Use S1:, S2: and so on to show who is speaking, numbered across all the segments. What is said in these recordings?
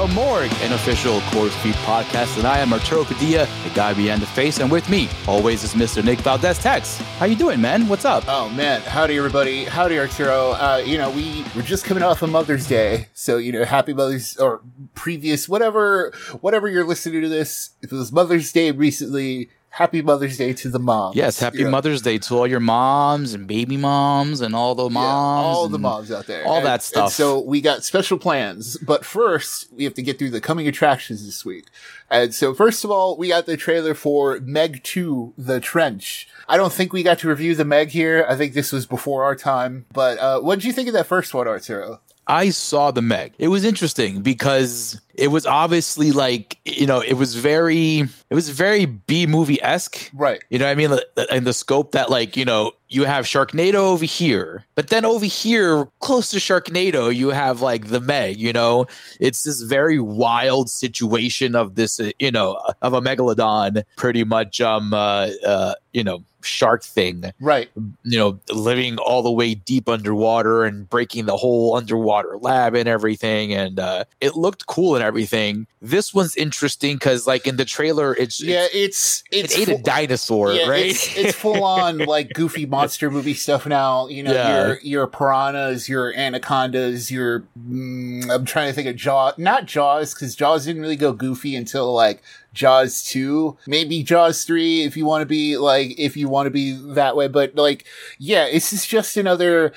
S1: 152 of The Morgue, an official CorpseFeed podcast. And I am Arturo Padilla, the guy behind the face. And with me, always, is Mr. Nick Valdez Tex. How you doing, man? What's up?
S2: Oh man, howdy everybody. Howdy Arturo. Uh, you know, we we're just coming off of Mother's Day. So, you know, happy Mother's or previous whatever whatever you're listening to this. If it was Mother's Day recently, happy Mother's Day to the moms.
S1: Yes, happy
S2: know,
S1: Mother's Day to all your moms and baby moms and all the
S2: yeah,
S1: moms.
S2: all the moms out there.
S1: all
S2: And-
S1: that stuff.
S2: so we got special plans, but first we have to get through the coming attractions this week. And so first of all, we got the trailer for Meg 2, The Trench. I don't think we got to review the Meg here. I think this was before our time. But uh, what did you think of that first one, Arturo?
S1: I saw the Meg. It was interesting because it was obviously like you know it was very it was very B movie esque.
S2: Right.
S1: You know what I mean? In the scope that like you know you have Sharknado over here, but then over here close to Sharknado you have like the Meg. You know, it's this very wild situation of this uh, you know of a megalodon, pretty much um uh, uh you know shark thing
S2: Right.
S1: you know, living all the way deep underwater and breaking the whole underwater lab and everything. And uh, it looked cool and everything. This one's interesting because, like in the trailer, it's
S2: Yeah,
S1: it's,
S2: it's it's
S1: it ate a dinosaur,
S2: yeah,
S1: right?
S2: It's, it's full on like goofy monster movie stuff now. You know,
S1: Yeah.
S2: your your piranhas, your anacondas, your mm, I'm trying to think of Jaws. Not Jaws because Jaws didn't really go goofy until like Jaws 2, maybe Jaws 3 if you want to be like if you want to be that way, but like yeah, this is just another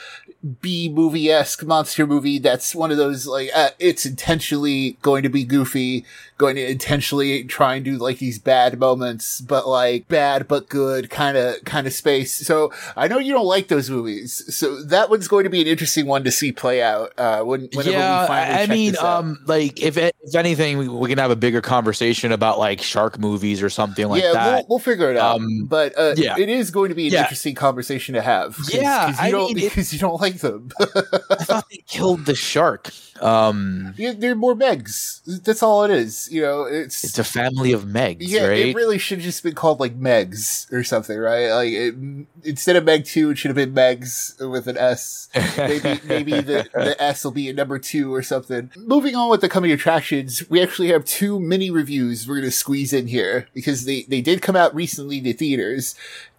S2: B movie esque monster movie that's one of those like uh, it's intentionally going to be goofy, going to intentionally try and do like these bad moments, but like bad but good kind of kind of space. So I know you don't like those movies, so that one's going to be an interesting one to see play out. Uh, when whenever
S1: yeah,
S2: we finally
S1: I mean, um, like if if anything, we, we can have a bigger conversation about like shark movies or something like
S2: yeah,
S1: that.
S2: we'll, we'll figure it out.
S1: Um,
S2: but uh,
S1: yeah.
S2: it is going to be an
S1: Yeah.
S2: interesting conversation to have. 'cause-
S1: Yeah,
S2: 'cause you
S1: I
S2: don't,
S1: mean, it-
S2: because you don't like them.
S1: I thought they killed the shark. Um,
S2: Yeah, they're more Megs. That's all it is. You know, it's
S1: it's a family of Megs,
S2: yeah.
S1: right?
S2: It really should have just been called like Megs or something, right? Like it, instead of Meg two, it should have been Megs with an S. Maybe maybe the, the S will be a number two or something. Moving on with the coming attractions, we actually have two mini reviews we're gonna squeeze in here because they they did come out recently to theaters,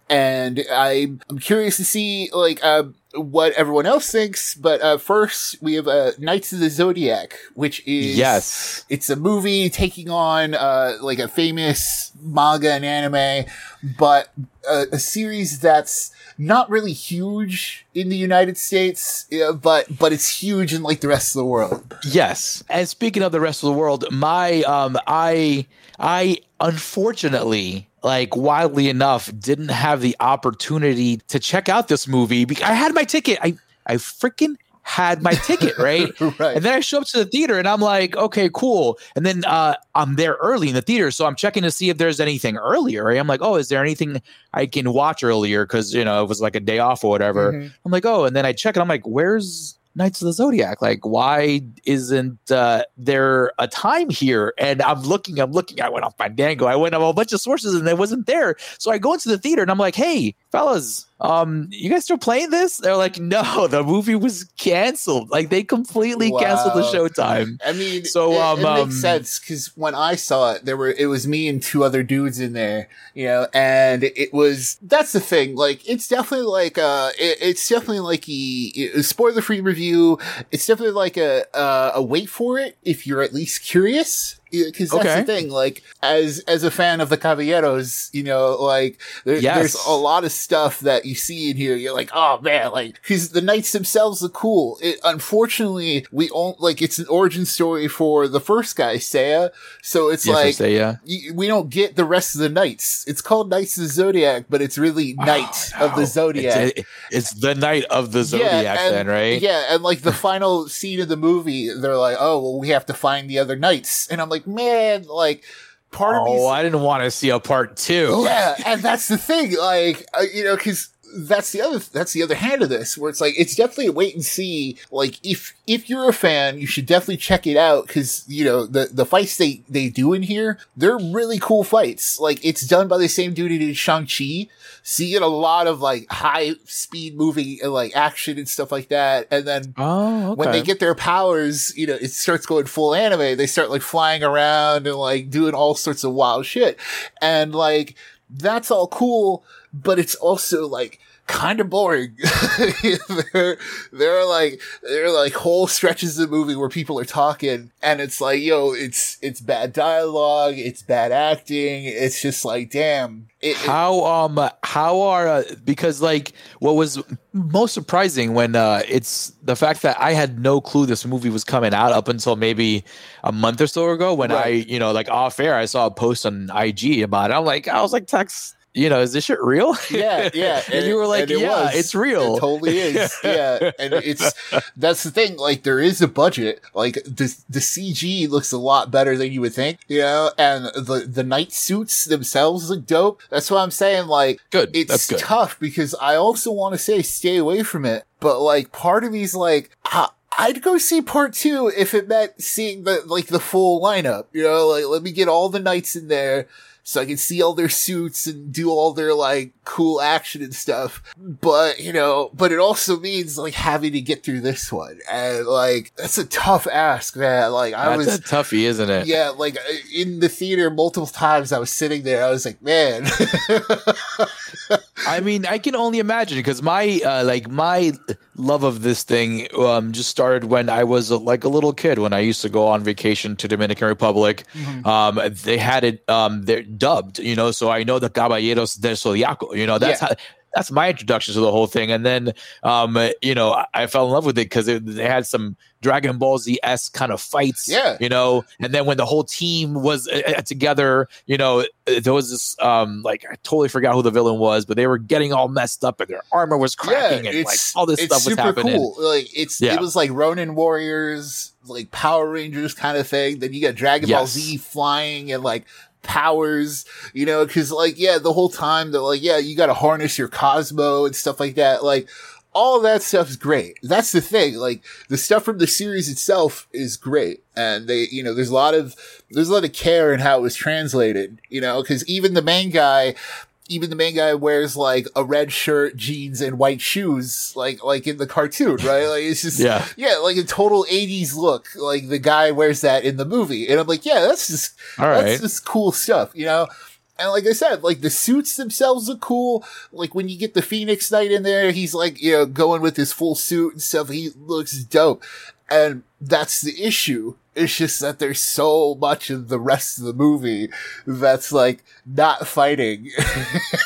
S2: and I'm I'm curious to see like um what everyone else thinks. But uh, first, we have uh, Knights of the Zodiac, which is
S1: yes.
S2: it's a movie taking on uh, like a famous manga and anime, but a, a series that's not really huge in the United States, uh, but but it's huge in like the rest of the world.
S1: Yes. And speaking of the rest of the world, my um I I unfortunately like wildly enough didn't have the opportunity to check out this movie because I had my ticket. I I freaking had my ticket, right?
S2: right.
S1: And then I show up to the theater and I'm like, okay, cool. And then uh, I'm there early in the theater. So I'm checking to see if there's anything earlier. Right? I'm like, oh, is there anything I can watch earlier? Because, you know, it was like a day off or whatever.
S2: Mhm.
S1: I'm like, oh, and then I check and I'm like, where's Knights of the Zodiac? Like, why isn't uh, there a time here? And I'm looking, I'm looking. I went off Fandango. I went on a bunch of sources and it wasn't there. So I go into the theater and I'm like, hey, fellas, um, you guys still playing this? They're like, no, the movie was canceled. Like they completely canceled the showtime.
S2: I mean,
S1: So,
S2: it,
S1: um,
S2: it
S1: um,
S2: makes sense because when I saw it, there were it was me and two other dudes in there, you know, and it was that's the thing. Like, it's definitely like uh, it, it's definitely like a, spoiler free review. It's definitely like a uh, a wait for it if you're at least curious. Because that's
S1: Okay.
S2: the thing, like as as a fan of the Caballeros, you know, like there,
S1: Yes.
S2: there's a lot of stuff that you see in here. You're like, oh man, like because the knights themselves look cool. It unfortunately we don't like it's an origin story for the first guy, Seiya. So it's
S1: Yes,
S2: like
S1: say, yeah.
S2: y- we don't get the rest of the knights. It's called Knights of the Zodiac, but it's really Knight
S1: Oh,
S2: of the. Zodiac.
S1: It's, it- it's the Knight of the Zodiac,
S2: and,
S1: then, right?
S2: Yeah, and like the final scene of the movie, they're like, "Oh, well, we have to find the other knights," and I'm like, "Man, like." Part of me
S1: Oh, I didn't want to see a part two.
S2: yeah, and that's the thing. Like, uh, you know, because that's the other that's the other hand of this where it's like it's definitely a wait and see like if if you're a fan you should definitely check it out because you know the the fights they they do in here they're really cool fights like it's done by the same dude who did shang-chi so you get a lot of like high speed moving and like action and stuff like that and then
S1: Oh, okay.
S2: when they get their powers, you know, it starts going full anime. They start like flying around and like doing all sorts of wild shit. And like, that's all cool, but it's also like kind of boring. there, there are like, there are like whole stretches of the movie where people are talking and it's like, yo, it's, it's bad dialogue. It's bad acting. It's just like, damn. It,
S1: how um how are uh, because like what was most surprising when uh it's the fact that I had no clue this movie was coming out up until maybe a month or so ago when I you know like off air I saw a post on IG about it I'm like I was like Tex you know is this shit real
S2: Yeah, yeah.
S1: and, you were like
S2: it
S1: yeah
S2: was.
S1: it's real
S2: It totally is. yeah. And it's, that's the thing. Like, there is a budget. Like, the, the CG looks a lot better than you would think, you know? And the, the night suits themselves look dope. That's what I'm saying, like,
S1: good
S2: it's
S1: good
S2: tough because I also want to say stay away from it. But, like, part of me's like, ah, I'd go see part two if it meant seeing the, like, the full lineup, you know? Like, let me get all the knights in there so I can see all their suits and do all their like cool action and stuff. But, you know, but it also means like having to get through this one. And like, that's a tough ask, man. Like I
S1: that's
S2: was,
S1: a toughie isn't it
S2: yeah, like in the theater multiple times I was sitting there. I was like, man,
S1: I mean, I can only imagine because my uh, like my love of this thing um, just started when I was uh, like a little kid when I used to go on vacation to Dominican Republic. Um, they had it um, they're dubbed, you know, so I know the Caballeros del Zodiaco. You know, that's
S2: Yeah.
S1: how. That's my introduction to the whole thing, and then, um, you know, I, I fell in love with it because they had some Dragon Ball Z s kind of fights,
S2: Yeah.
S1: you know. And then when the whole team was uh, uh, together, you know, uh, there was this um like I totally forgot who the villain was, but they were getting all messed up and their armor was cracking and like all this
S2: it's
S1: stuff was
S2: super
S1: happening.
S2: Cool. Like it's
S1: Yeah.
S2: it was like Ronin Warriors, like Power Rangers kind of thing. Then you got Dragon Ball Z flying and like powers, you know, because like yeah, the whole time they're like yeah, you got to harness your Cosmo and stuff like that. Like all that stuff's great. That's the thing. Like the stuff from the series itself is great. And they, you know, there's a lot of, there's a lot of care in how it was translated, you know, cause even the main guy, even the main guy wears like a red shirt, jeans, and white shoes, like, like in the cartoon, right? Like it's just,
S1: Yeah.
S2: yeah, like a total 80s look. Like the guy wears that in the movie. And I'm like, yeah, that's just,
S1: All
S2: that's
S1: right.
S2: just cool stuff, you know? And like I said, like the suits themselves look cool. Like when you get the Phoenix Knight in there, he's like, you know, going with his full suit and stuff. He looks dope. And that's the issue. It's just that there's so much of the rest of the movie that's like not fighting.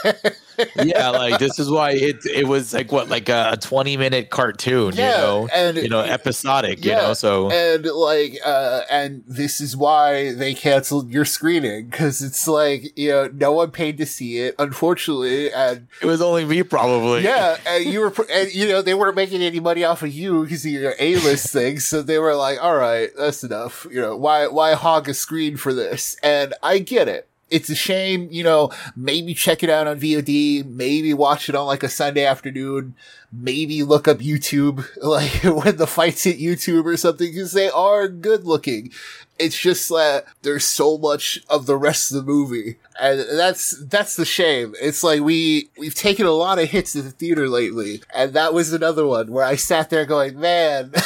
S1: yeah, like this is why it it was like what like a twenty minute cartoon,
S2: Yeah,
S1: you know,
S2: and-
S1: you know, episodic, you know. So
S2: and like uh and this is why they canceled your screening because it's like you know no one paid to see it unfortunately and
S1: it was only me probably.
S2: yeah and you were and you know they weren't making any money off of you because of your a-list thing so they were like all right that's enough you know why why hog a screen for this and i get it it's a shame, you know, maybe check it out on VOD, maybe watch it on like a Sunday afternoon, maybe look up YouTube, like when the fights hit YouTube or something, because they are good looking. It's just that there's so much of the rest of the movie. And that's, that's the shame. It's like we, we've taken a lot of hits at the theater lately. And that was another one where I sat there going, man.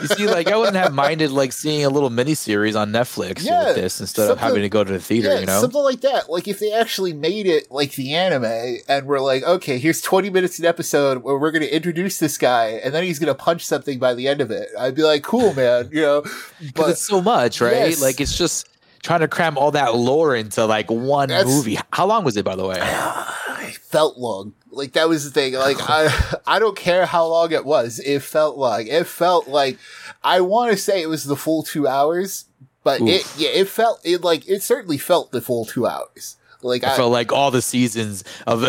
S1: You see, like I wouldn't have minded like seeing a little miniseries on Netflix
S2: Yeah,
S1: with this instead of having to go to the theater,
S2: Yeah,
S1: you know.
S2: something like that. Like if they actually made it like the anime, and we're like, okay, here's 20 minutes an episode where we're going to introduce this guy, and then he's going to punch something by the end of it. I'd be like, cool, man, you know. But
S1: it's so much, right?
S2: Yes.
S1: Like it's just trying to cram all that lore into like one
S2: That's-
S1: movie. How long was it, by the way?
S2: it felt long. Like that was the thing. Like I, I don't care how long it was. It felt like it felt like I want to say it was the full two hours, but
S1: Oof.
S2: it yeah it felt it like it certainly felt the full two hours. Like
S1: I
S2: I,
S1: felt like all the seasons of the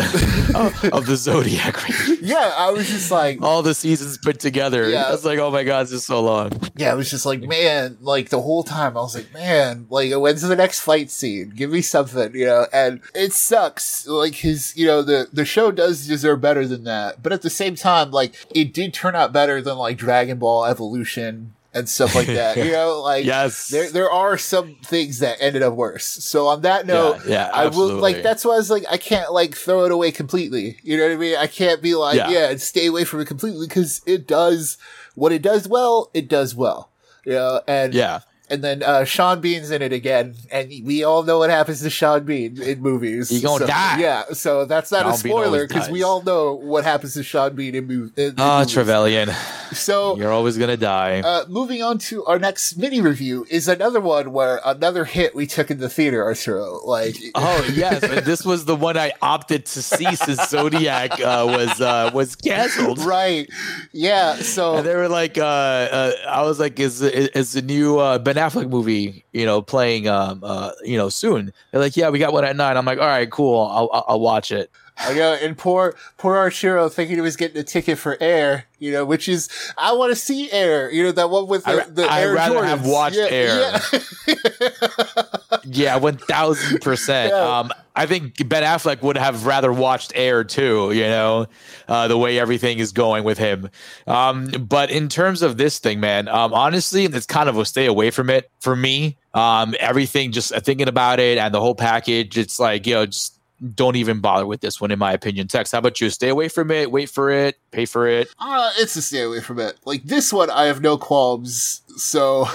S1: of, of the Zodiac,
S2: yeah, I was just like
S1: all the seasons put together.
S2: Yeah.
S1: I was like, oh my god, this is so long.
S2: yeah, I was just like man, like the whole time I was like man, like when's the next fight scene? Give me something, you know. And it sucks, like his you know the the show does deserve better than that, but at the same time, like it did turn out better than like Dragon Ball Evolution and stuff like that. you know, like
S1: Yes,
S2: there there are some things that ended up worse. So on that note,
S1: yeah, yeah,
S2: I will like that's why I was like I can't like throw it away completely. You know what I mean? I can't be like
S1: Yeah.
S2: yeah, and stay away from it completely because it does what it does well. It does well. You know, and
S1: Yeah,
S2: and then uh, Sean Bean's in it again, and we all know what happens to Sean Bean in movies.
S1: He gonna
S2: So,
S1: die.
S2: Yeah, so that's not a
S1: Sean always
S2: spoiler because we all know what happens to Sean Bean in, mov- in, in
S1: oh
S2: movies.
S1: Trevelyan,
S2: So
S1: you're always gonna die.
S2: uh, moving on to our next mini review is another one where another hit we took in the theater, Arturo. Like,
S1: Oh yes, and this was the one I opted to see since Zodiac uh, was uh, was canceled.
S2: right? Yeah. So
S1: And they were like, uh, uh, I was like, is is the new uh, Ben Affleck movie, you know, playing, um, uh, you know, soon? They're like, yeah, we got one at nine. I'm like, all right, cool, I'll I'll, I'll watch it.
S2: I know, and poor poor Arturo thinking he was getting a ticket for Air, you know, which is I want to see Air, you know, that one with the,
S1: I
S2: the
S1: I'd
S2: Air
S1: rather
S2: Jordans.
S1: have watched
S2: yeah,
S1: Air.
S2: Yeah.
S1: Yeah, one thousand percent. Um, I think Ben Affleck would have rather watched Air too. You know, uh, the way everything is going with him. Um, but in terms of this thing, man, um, honestly, it's kind of a stay away from it for me. Um, everything, just uh, thinking about it and the whole package, it's like you know, just don't even bother with this one, in my opinion. Tex, how about you? Stay away from it. Wait for it. Pay for it.
S2: Uh, it's a stay away from it. Like this one, I have no qualms. So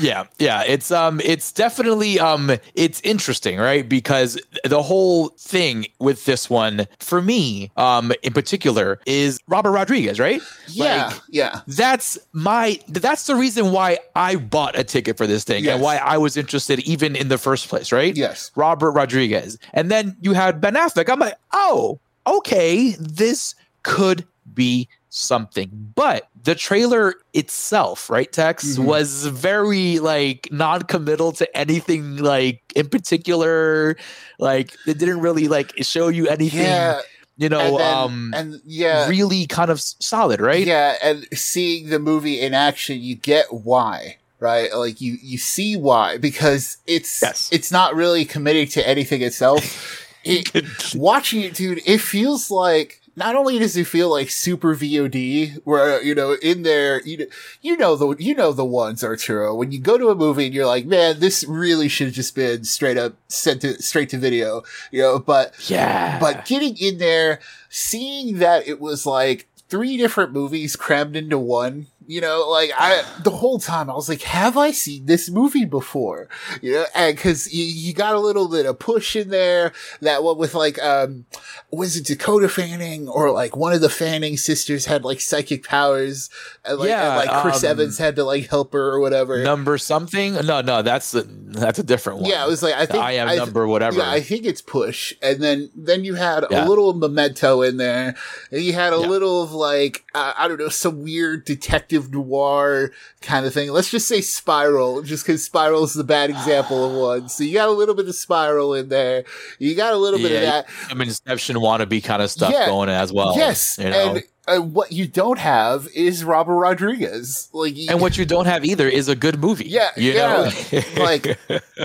S1: Yeah, yeah, it's um it's definitely um it's interesting, right? Because the whole thing with this one for me um in particular is Robert Rodriguez, right?
S2: yeah,
S1: Like,
S2: yeah,
S1: that's my that's the reason why I bought a ticket for this thing
S2: Yes.
S1: and why I was interested even in the first place, right?
S2: yes,
S1: Robert Rodriguez. And then you had Ben Affleck. I'm like, oh, okay, this could be something. But the trailer itself, right, Tex,
S2: Mhm.
S1: was very like non-committal to anything like in particular. Like it didn't really like show you anything,
S2: yeah,
S1: you know,
S2: and then-
S1: um
S2: and yeah,
S1: really kind of solid, right?
S2: Yeah, and seeing the movie in action, you get why, right? Like you you see why because it's
S1: Yes.
S2: it's not really committing to anything itself. it, watching it, dude, it feels like not only does it feel like super VOD, where you know in there, you know, you know the you know the ones Arturo. When you go to a movie and you're like, man, this really should have just been straight up sent to straight to video, you know. But
S1: yeah.
S2: but getting in there, seeing that it was like three different movies crammed into one, you know, like I, the whole time I was like, have I seen this movie before? You know, and cause you, you got a little bit of push in there, that one with like, um, was it Dakota Fanning or like one of the Fanning sisters had like psychic powers and like,
S1: Yeah,
S2: and like Chris
S1: um,
S2: Evans had to like help her or whatever.
S1: number something? No, no, that's a, that's a different one.
S2: yeah, it was like, I think
S1: I am
S2: I-
S1: number whatever.
S2: Yeah, I think it's push, and then then you had
S1: Yeah.
S2: a little memento in there, and you had a
S1: Yeah.
S2: little of like uh, I don't know some weird detective noir kind of thing. Let's just say Spiral, just because Spiral is the bad example of one. So you got a little bit of Spiral in there. You got a little bit of
S1: Yeah,
S2: that.
S1: some Inception wannabe kind of stuff
S2: Yeah.
S1: going as well.
S2: yes,
S1: you know?
S2: and uh, what you don't have is Robert Rodriguez. Like,
S1: and what you don't have either is a good movie.
S2: Yeah,
S1: you
S2: yeah.
S1: know,
S2: Like,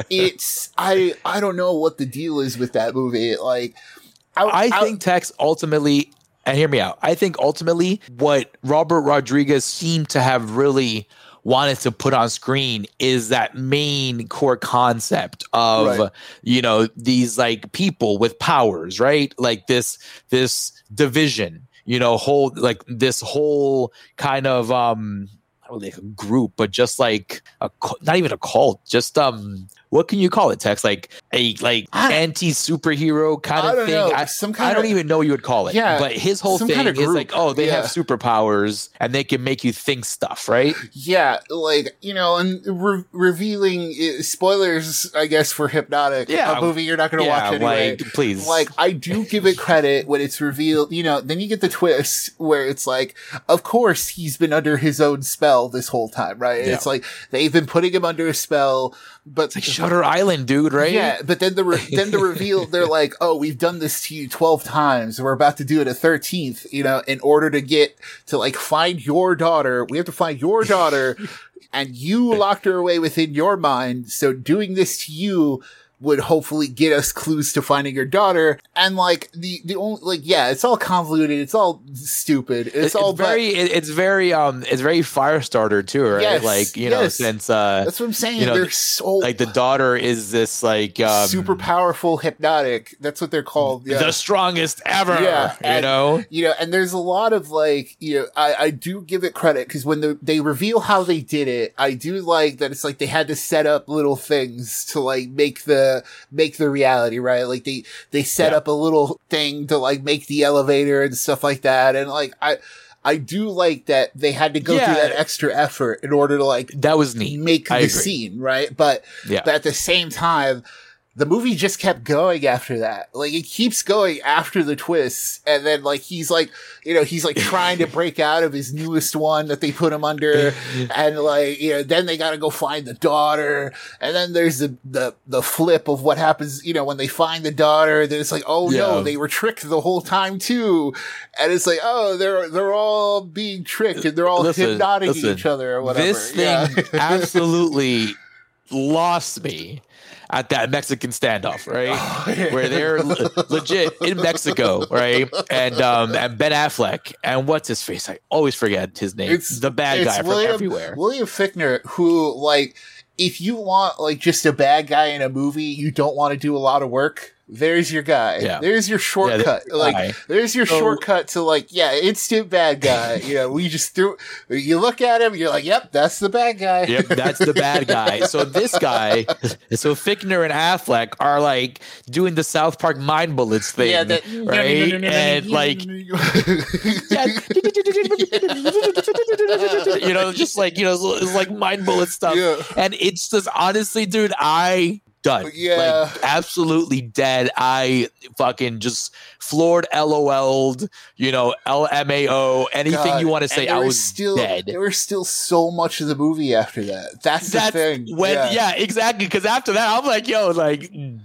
S2: it's I I don't know what the deal is with that movie. Like,
S1: I think Tex ultimately, and hear me out. I think ultimately what Robert Rodriguez seemed to have really wanted to put on screen is that main core concept of
S2: Right.
S1: you know these like people with powers right like this this division you know whole like this whole kind of um like a group but just like a not even a cult just um what can you call it, Tex? Like a like anti superhero kind of thing.
S2: know,
S1: I,
S2: some kind I
S1: don't
S2: of-
S1: even know what you would call it.
S2: Yeah,
S1: but his whole thing
S2: kind
S1: is
S2: of
S1: like, oh, they have superpowers and they can make you think stuff, right?
S2: Yeah, like you know, and re- revealing uh, spoilers, I guess, for Hypnotic,
S1: Yeah.
S2: a movie you're not going to
S1: yeah,
S2: watch anyway.
S1: like please,
S2: like I do give it credit when it's revealed, you know, then you get the twist where it's like, of course he's been under his own spell this whole time, right?
S1: Yeah.
S2: It's like they've been putting him under a spell, but
S1: it's like Shutter Island, dude, right?
S2: yeah, but then the re- then the reveal they're like, "Oh, we've done this to you 12 times. We're about to do it a 13th, you know, in order to get to like find your daughter. We have to find your daughter and you locked her away within your mind. So doing this to you would hopefully get us clues to finding your daughter. And like the the only like yeah, it's all convoluted. It's all stupid. It's,
S1: It's,
S2: all
S1: very, it- it's very, um, it's very Firestarter too, right?
S2: Yes,
S1: like you know, since uh,
S2: that's what I'm saying.
S1: you know,
S2: they're so
S1: like the daughter is this like um,
S2: super powerful hypnotic. That's what they're called. Yeah.
S1: the strongest ever.
S2: Yeah,
S1: you
S2: and-
S1: know.
S2: you know, and there's a lot of like, you know, I, I do give it credit because when the, they reveal how they did it, I do like that it's like they had to set up little things to like make the, make the reality, right? Like they, they set
S1: Yeah.
S2: up a little thing to like make the elevator and stuff like that. And like, I, I do like that they had to go
S1: Yeah.
S2: through that extra effort in order to like
S1: That was neat.
S2: make
S1: I
S2: the
S1: agree.
S2: scene, right? But,
S1: Yeah.
S2: but at the same time, the movie just kept going after that. Like it keeps going after the twists, and then like he's like, you know, he's like trying to break out of his newest one that they put him under, and like, you know, then they got to go find the daughter, and then there's the the the flip of what happens, you know, when they find the daughter. Then it's like, oh no, they were tricked the whole time too, and it's like, oh, they're they're all being tricked and they're all
S1: Listen,
S2: hypnotic
S1: listen.
S2: each other or whatever.
S1: This thing
S2: Yeah.
S1: absolutely lost me at that Mexican standoff, right? Where they're le- legit in Mexico, right? And um and Ben Affleck and what's his face? I always forget his name.
S2: It's-
S1: the bad guy
S2: William,
S1: from everywhere.
S2: William Fichtner, who like, if you want like just a bad guy in a movie, you don't want to do a lot of work. There's your guy.
S1: Yeah.
S2: There's your shortcut.
S1: your
S2: like,
S1: guy.
S2: there's your
S1: So-
S2: shortcut to like, yeah, instant bad guy. you know, we just threw. You look at him, you're like, yep, that's the bad guy.
S1: Yep, that's the bad guy. So this guy, so Fichtner and Affleck are like doing the South Park mind bullets thing,
S2: yeah, that,
S1: right? and like, you know, just like you know, it's it's like mind bullet stuff.
S2: Yeah.
S1: And it's just honestly, dude, I done.
S2: Yeah.
S1: Like absolutely dead. I fucking just floored, LOL'd, you know, LMAO, anything
S2: God,
S1: you want to say. I
S2: was still
S1: dead.
S2: there was still so much of the movie after that. That's the
S1: That's
S2: thing.
S1: when, yeah. exactly. Because after that, I'm like, yo, like, ding,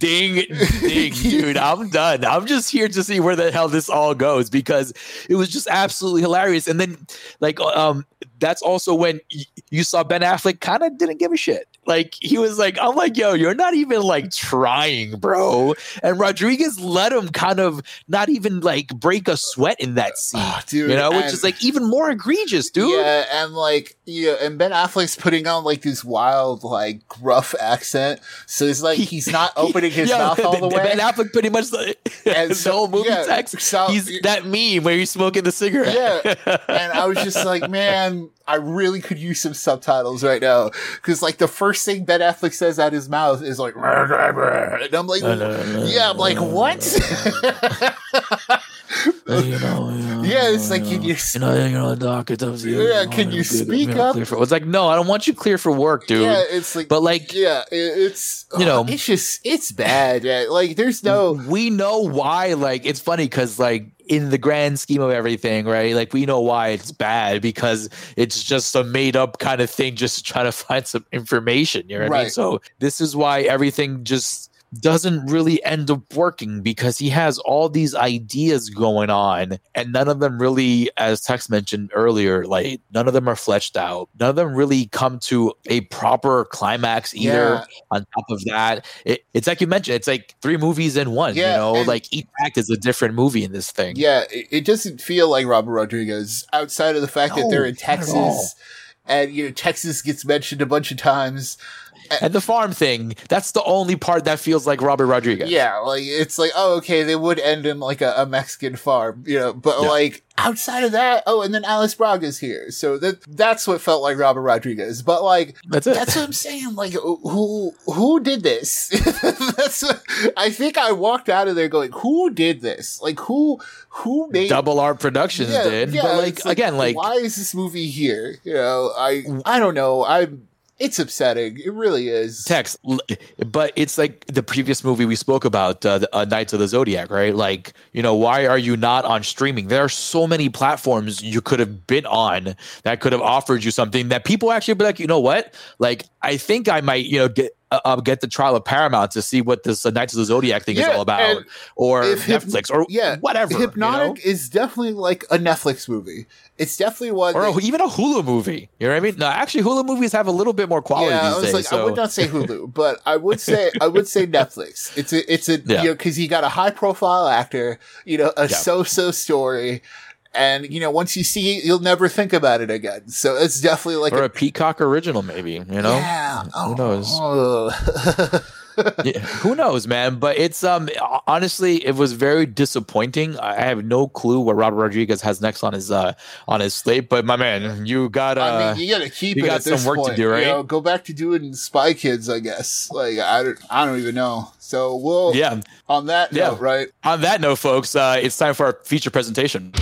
S1: ding, dude, I'm done. I'm just here to see where the hell this all goes because it was just absolutely hilarious. And then, like, um, that's also when y- you saw Ben Affleck kind of didn't give a shit. Like he was like, I'm like, yo, you're not even like trying, bro. And Rodriguez let him kind of not even like break a sweat in that ah, scene,
S2: Oh, dude,
S1: you know, which
S2: and-
S1: is like even more egregious, dude.
S2: Yeah, and like yeah, and Ben Affleck's putting on like this wild, like gruff accent, so it's like he's not opening his
S1: Yo,
S2: mouth all the way.
S1: Ben Affleck pretty much the,
S2: And
S1: the
S2: so-
S1: whole movie
S2: yeah,
S1: text.
S2: so-
S1: he's that meme where he's smoking the cigarette.
S2: Yeah. and I was just like, man, I really could use some subtitles right now because like the first thing Ben Affleck says out his mouth is like, and I'm like, yeah, I'm like, what?
S1: you know, you know,
S2: Yeah, it's like,
S1: you
S2: can
S1: know,
S2: you
S1: you know, you know, doc, it's up to you.
S2: Yeah,
S1: know,
S2: can you
S1: I'm good,
S2: speak
S1: gonna
S2: up?
S1: clear For, it's like, no, I don't want you clear for work, dude.
S2: yeah, it's like,
S1: But like,
S2: yeah, it's
S1: You uh, know-
S2: it's just it's bad. Yeah. Like, there's no.
S1: we know why. Like, it's funny because like in the grand scheme of everything, right? Like we know why it's bad because it's just a made up kind of thing, just to try to find some information. You know what I mean? So this is why everything just doesn't really end up working because he has all these ideas going on and none of them really as tex mentioned earlier like none of them are fleshed out none of them really come to a proper climax either
S2: Yeah.
S1: on top of that it, it's like you mentioned it's like three movies in one
S2: Yeah,
S1: you know like each act is a different movie in this thing
S2: Yeah, it, it doesn't feel like Robert Rodriguez outside of the fact that they're in
S1: not at all.
S2: Texas. And you know, Texas gets mentioned a bunch of times.
S1: And the farm thing. That's the only part that feels like Robert Rodriguez.
S2: Yeah, like it's like, oh, okay, they would end in like a, a Mexican farm, you know, but
S1: Yeah.
S2: like outside of that, oh, and then Alice Braga's here, so that that's what felt like Robert Rodriguez. But like,
S1: That's it.
S2: that's what I'm saying. Like, who who did this? that's what, I think I walked out of there going, who did this? Like, who who made
S1: Double R Productions
S2: Yeah,
S1: did.
S2: yeah,
S1: but like,
S2: it's
S1: again, like
S2: why is this movie here? You know, I I don't know. I'm. It's upsetting. It really is.
S1: text but it's like the previous movie we spoke about uh, the, uh, knights of the zodiac right like you know why are you not on streaming there are so many platforms you could have been on that could have offered you something that people actually be like you know what like i think i might you know get uh, uh, get the trial of paramount to see what this uh, knights of the zodiac thing is all about or
S2: Hyp-
S1: netflix or
S2: yeah,
S1: whatever you know?
S2: Hypnotic is definitely like a Netflix movie. It's definitely one.
S1: or a, even a hulu movie you know what i mean no actually hulu movies have a little bit more quality
S2: yeah, I was
S1: days
S2: like,
S1: so
S2: I would not say Hulu, but I would say I would say Netflix. It's a it's a
S1: Yeah.
S2: you know because you got a high profile actor, you know, a
S1: Yeah.
S2: so so story, and you know once you see it, you'll never think about it again. So it's definitely like
S1: or
S2: a,
S1: a peacock original maybe you know
S2: yeah.
S1: Who knows?
S2: Oh.
S1: yeah, who knows, man? But it's um honestly, it was very disappointing. I have no clue what Robert Rodriguez has next on his uh on his slate. But my man, you got uh
S2: I mean, you gotta keep
S1: you
S2: it
S1: got some work to
S2: point.
S1: do,
S2: You
S1: right?
S2: know, go back to doing Spy Kids, I guess. Like I don't, I don't even know. So we'll
S1: yeah.
S2: on that
S1: Yeah.
S2: note, right?
S1: On that note, folks, uh, it's time for our feature presentation.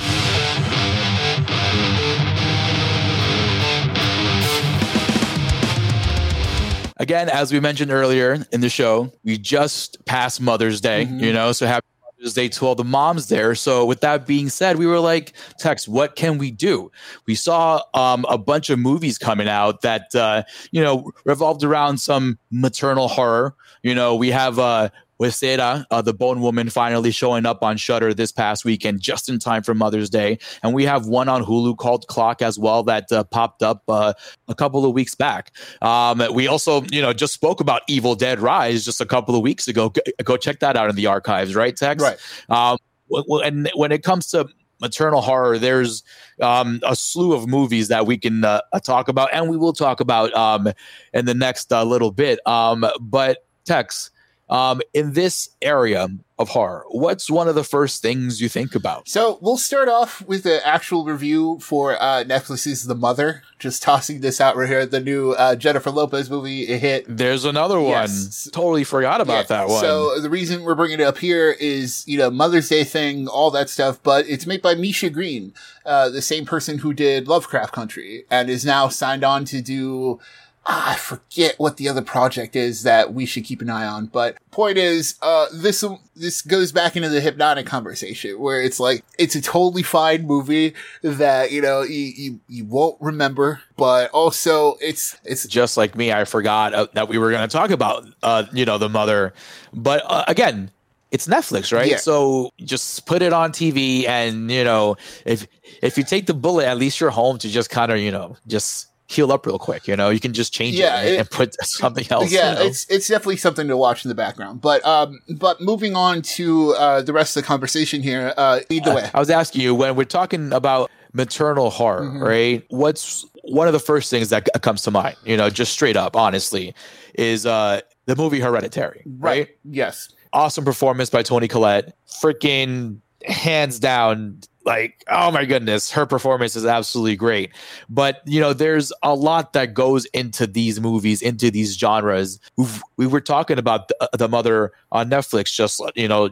S1: Again, as we mentioned earlier in the show, we just passed Mother's Day,
S2: Mhm.
S1: you know, so happy Mother's Day to all the moms there. So, with that being said, we were like, Tex, what can we do? We saw um, a bunch of movies coming out that, uh, you know, revolved around some maternal horror. You know, we have uh, Huesera, uh, the Bone Woman, finally showing up on Shudder this past weekend, just in time for Mother's Day, and we have one on Hulu called Clock as well that uh, popped up uh, a couple of weeks back. Um, we also, you know, just spoke about Evil Dead Rise just a couple of weeks ago. Go, go check that out in the archives, right, Tex?
S2: Right.
S1: Um, w- w- and when it comes to maternal horror, there's um, a slew of movies that we can uh, talk about, and we will talk about um, in the next uh, little bit. Um, but Tex, um, in this area of horror, what's one of the first things you think about?
S2: So we'll start off with the actual review for uh, Netflix's The Mother. Just tossing this out right here. The new uh, Jennifer Lopez movie it hit.
S1: There's another one.
S2: Yes.
S1: Totally forgot about
S2: Yeah,
S1: that one.
S2: So the reason we're bringing it up here is, you know, Mother's Day thing, all that stuff, but it's made by Misha Green, uh, the same person who did Lovecraft Country and is now signed on to do, I forget what the other project is that we should keep an eye on. But point is, uh, this, this goes back into the hypnotic conversation where it's like, it's a totally fine movie that, you know, you, you, you won't remember, but also it's, it's,
S1: just like me, I forgot uh, that we were going to talk about, uh, you know, the mother. But uh, again, it's Netflix, right?
S2: Yeah.
S1: So just put it on TV, and you know, if if you take the bullet, at least you're home to just kind of, you know, just heal up real quick. You know, you can just change
S2: Yeah,
S1: it, and,
S2: it-
S1: and put something else.
S2: yeah,
S1: you know?
S2: it's it's definitely something to watch in the background. But um, but moving on to uh, the rest of the conversation here. Uh, lead the way.
S1: I was asking you when we're talking about maternal horror,
S2: Mhm.
S1: right? What's one of the first things that comes to mind? You know, just straight up, honestly, is uh the movie Hereditary, right?
S2: Yes.
S1: awesome performance by Toni Collette. Freaking hands down, like, oh my goodness, her performance is absolutely great. But, you know, there's a lot that goes into these movies, into these genres. We've, we were talking about the, the mother on Netflix just, you know,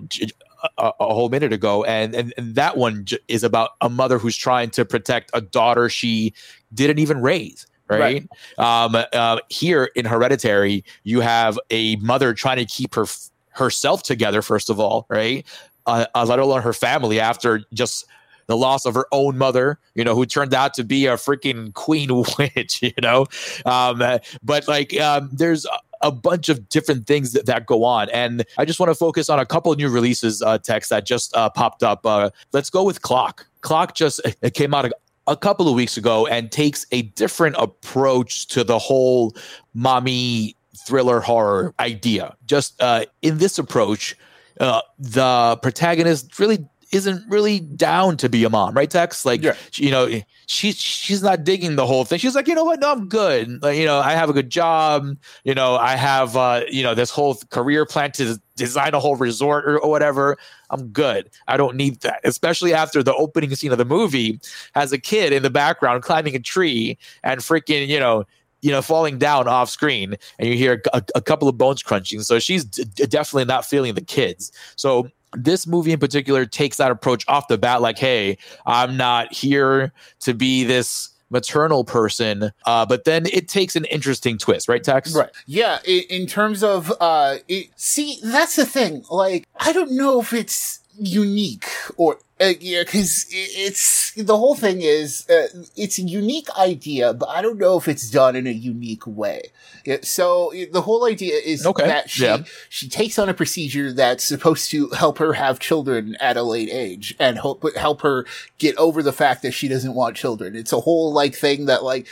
S1: a whole minute ago. And, and, and that one is about a mother who's trying to protect a daughter she didn't even raise. Right. Um, uh, here in Hereditary, you have a mother trying to keep her herself together first of all right uh, uh, let alone her family after just the loss of her own mother you know who turned out to be a freaking queen witch you know? Um, but like um, there's a- bunch of different things that, that go on. And i just want to focus on a couple new releases uh, text that just uh, popped up. Uh, let's go with clock. Clock just it came out a couple of weeks ago and takes a different approach to the whole mommy thriller horror idea. Just uh, in this approach, uh, the protagonist really isn't really down to be a mom, right? Tex, like
S2: Yeah.
S1: you know, she's she's not digging the whole thing. She's like, you know what? No, I'm good. Like, you know, I have a good job. You know, I have uh, you know this whole career plan to design a whole resort or, or whatever. I'm good. I don't need that. Especially after the opening scene of the movie has a kid in the background climbing a tree and freaking, you know, you know, falling down off screen, and you hear a, a couple of bones crunching. So she's d- definitely not feeling the kids. So this movie in particular takes that approach off the bat, like, hey, I'm not here to be this maternal person, uh, but then it takes an interesting twist, right, Tex?
S2: Right. Yeah. In, in terms of, uh, it, see, that's the thing. Like, I don't know if it's unique or, uh, yeah, cause it's, the whole thing is, uh, it's a unique idea, but I don't know if it's done in a unique way. Yeah, so the whole idea is
S1: Okay,
S2: that she,
S1: yeah.
S2: she takes on a procedure that's supposed to help her have children at a late age and help, help her get over the fact that she doesn't want children. It's a whole like thing that like,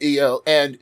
S2: you know, and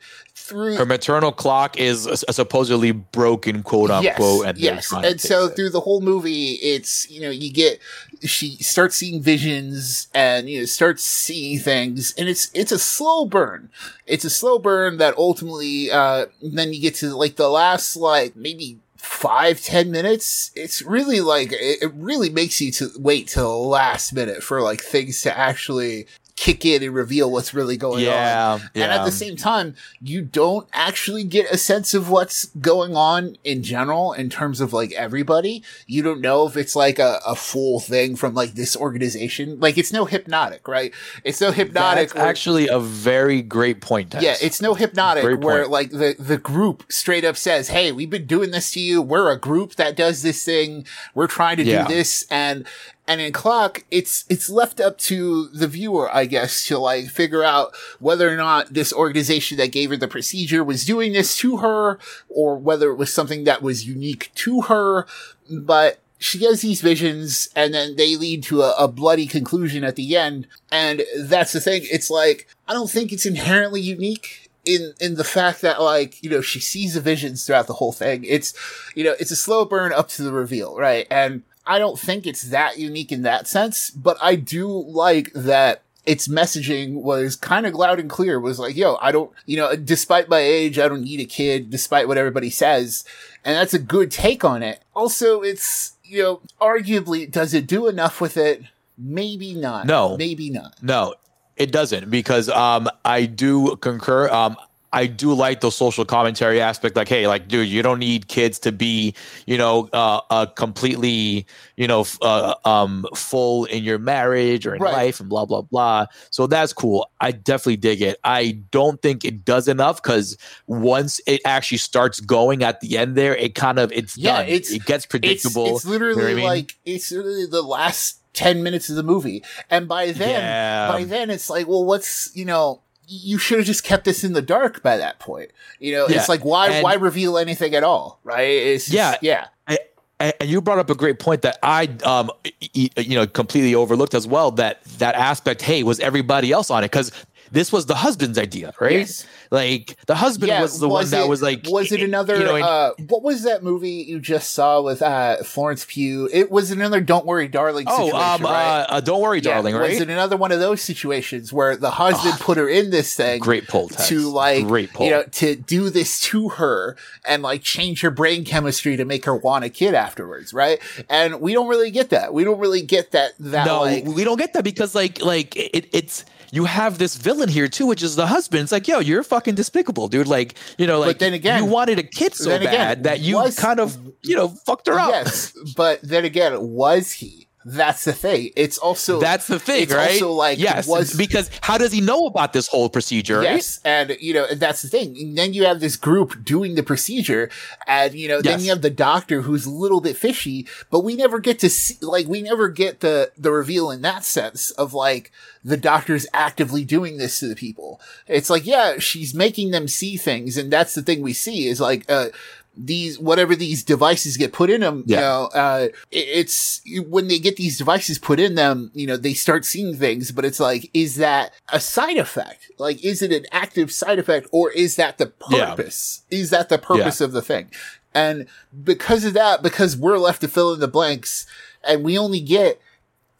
S2: through
S1: Her maternal clock is supposedly broken, quote unquote, and
S2: yes. And so
S1: it.
S2: through the whole movie, it's you know you get she starts seeing visions and you know starts seeing things, and it's it's a slow burn. It's a slow burn that ultimately, uh, then you get to like the last like maybe five ten minutes it's really like it, it really makes you to wait till the last minute for like things to actually kick in and reveal what's really going on
S1: yeah, yeah.
S2: and at the same time, you don't actually get a sense of what's going on in general in terms of like everybody. You don't know if it's like a, a full thing from like this organization. Like it's no hypnotic, right? It's no hypnotic.
S1: That's
S2: where-
S1: actually a very great point.
S2: Yeah, it's no hypnotic
S1: Great
S2: where
S1: point.
S2: like the, the group straight up says, Hey, we've been doing this to you. We're a group that does this thing. We're trying to
S1: Yeah.
S2: do this. And, and in clock, it's, it's left up to the viewer, I guess, to like figure out whether or not this organization that gave her the procedure was doing this to her or whether it was something that was unique to her. But she gets these visions and then they lead to a, a bloody conclusion at the end. And that's the thing. It's like, I don't think it's inherently unique in, in the fact that like, you know, she sees the visions throughout the whole thing. It's, you know, it's a slow burn up to the reveal, right? And I don't think it's that unique in that sense, but I do like that its messaging was kind of loud and clear was like, yo, I don't, you know, despite my age, I don't need a kid, despite what everybody says. And that's a good take on it. Also, it's, you know, arguably, does it do enough with it? Maybe not.
S1: No.
S2: Maybe not.
S1: No, it doesn't because um, I do concur. Um, I do like the social commentary aspect. Like, hey, like, dude, you don't need kids to be, you know, uh, uh completely, you know, f- uh, um, full in your marriage or in
S2: Right.
S1: life and blah blah blah. So that's cool. I definitely dig it. I don't think it does enough because once it actually starts going at the end, there, it kind of it's
S2: Yeah,
S1: done.
S2: it's-
S1: it gets predictable.
S2: it's literally
S1: You know I mean?
S2: like, it's literally the last 10 minutes of the movie. And by then,
S1: Yeah.
S2: by then it's like, well, what's, you know, you should have just kept this in the dark by that point. You know,
S1: Yeah,
S2: it's like, why,
S1: and-
S2: why reveal anything at all? Right? It's just,
S1: Yeah.
S2: yeah.
S1: and, and you brought up a great point that I, um, you know, completely overlooked as well. That that aspect, hey, was everybody else on it? Because this was the husband's idea, right?
S2: Yes.
S1: Like the husband was the one that was like,
S2: was it another?
S1: You know, and-
S2: uh, what was that movie you just saw with uh, Florence Pugh? It was another "Don't Worry, Darling"
S1: oh,
S2: situation,
S1: um,
S2: right?
S1: uh, uh, don't worry,
S2: Yeah,
S1: darling,
S2: Was it another one of those situations where the husband put her in this thing?
S1: Great pull, Tex.
S2: to like
S1: great pull.
S2: you know to do this to her and like change her brain chemistry to make her want a kid afterwards right and we don't really get that we don't really get that that
S1: no,
S2: like
S1: we don't get that because like like it, it's you have this villain here too, which is the husband. It's like, yo, you're fucking despicable, dude. Like, you know, like
S2: then again-
S1: you wanted a kid so
S2: then again,
S1: bad that you
S2: was-
S1: kind of, you know, fucked her up.
S2: yes but then again was he that's the thing it's also
S1: That's the thing,
S2: it's
S1: right?
S2: also like
S1: yes,
S2: was
S1: because how does he know about this whole procedure? Right?
S2: Yes, and you know that's the thing. And then you have this group doing the procedure, and you know then you have the doctor who's a little bit fishy, but we never get to see like we never get the the reveal in that sense of like the doctor's actively doing this to the people. It's like yeah, she's making them see things, and that's the thing we see is like uh these whatever these devices get put in them
S1: Yeah.
S2: you know uh it- it's when they get these devices put in them you know they start seeing things but it's like is that a side effect like is it an active side effect or is that the
S1: Yeah.
S2: purpose is that the purpose of the thing and because of that because we're left to fill in the blanks and we only get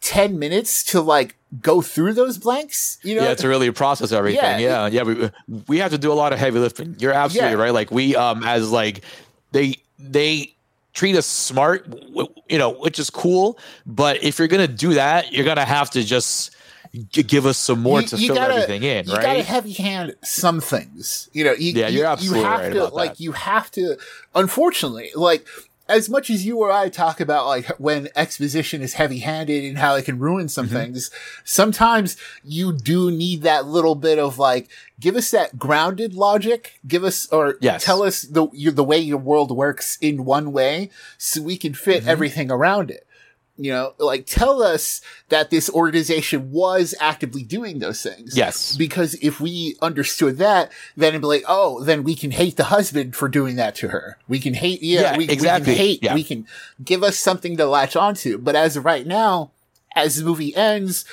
S2: 10 minutes to like go through those blanks, you know?
S1: yeah, to really process everything.
S2: Yeah.
S1: Yeah, yeah. we, we have to do a lot of heavy lifting. You're absolutely
S2: Yeah.
S1: right. Like we, um, as like they they treat us smart, you know, which is cool. But if you're gonna do that, you're gonna have to just give us some more
S2: You-
S1: to
S2: you
S1: fill
S2: gotta-
S1: everything in,
S2: you gotta
S1: right?
S2: heavy hand some things. You know, you,
S1: Yeah,
S2: you,
S1: you're absolutely
S2: you have
S1: right
S2: to like
S1: that.
S2: you have to unfortunately, like as much as you or I talk about like when exposition is heavy handed and how it can ruin some
S1: Mm-hmm.
S2: things, sometimes you do need that little bit of like give us that grounded logic, give us or
S1: Yes.
S2: tell us the your, the way your world works in one way so we can fit
S1: Mm-hmm.
S2: everything around it you know, like tell us that this organization was actively doing those things.
S1: Yes.
S2: Because if we understood that, then it'd be like, oh, then we can hate the husband for doing that to her. We can hate, yeah,
S1: Yeah,
S2: we,
S1: exactly.
S2: we can hate,
S1: Yeah.
S2: we can give us something to latch onto. But as of right now, as the movie ends,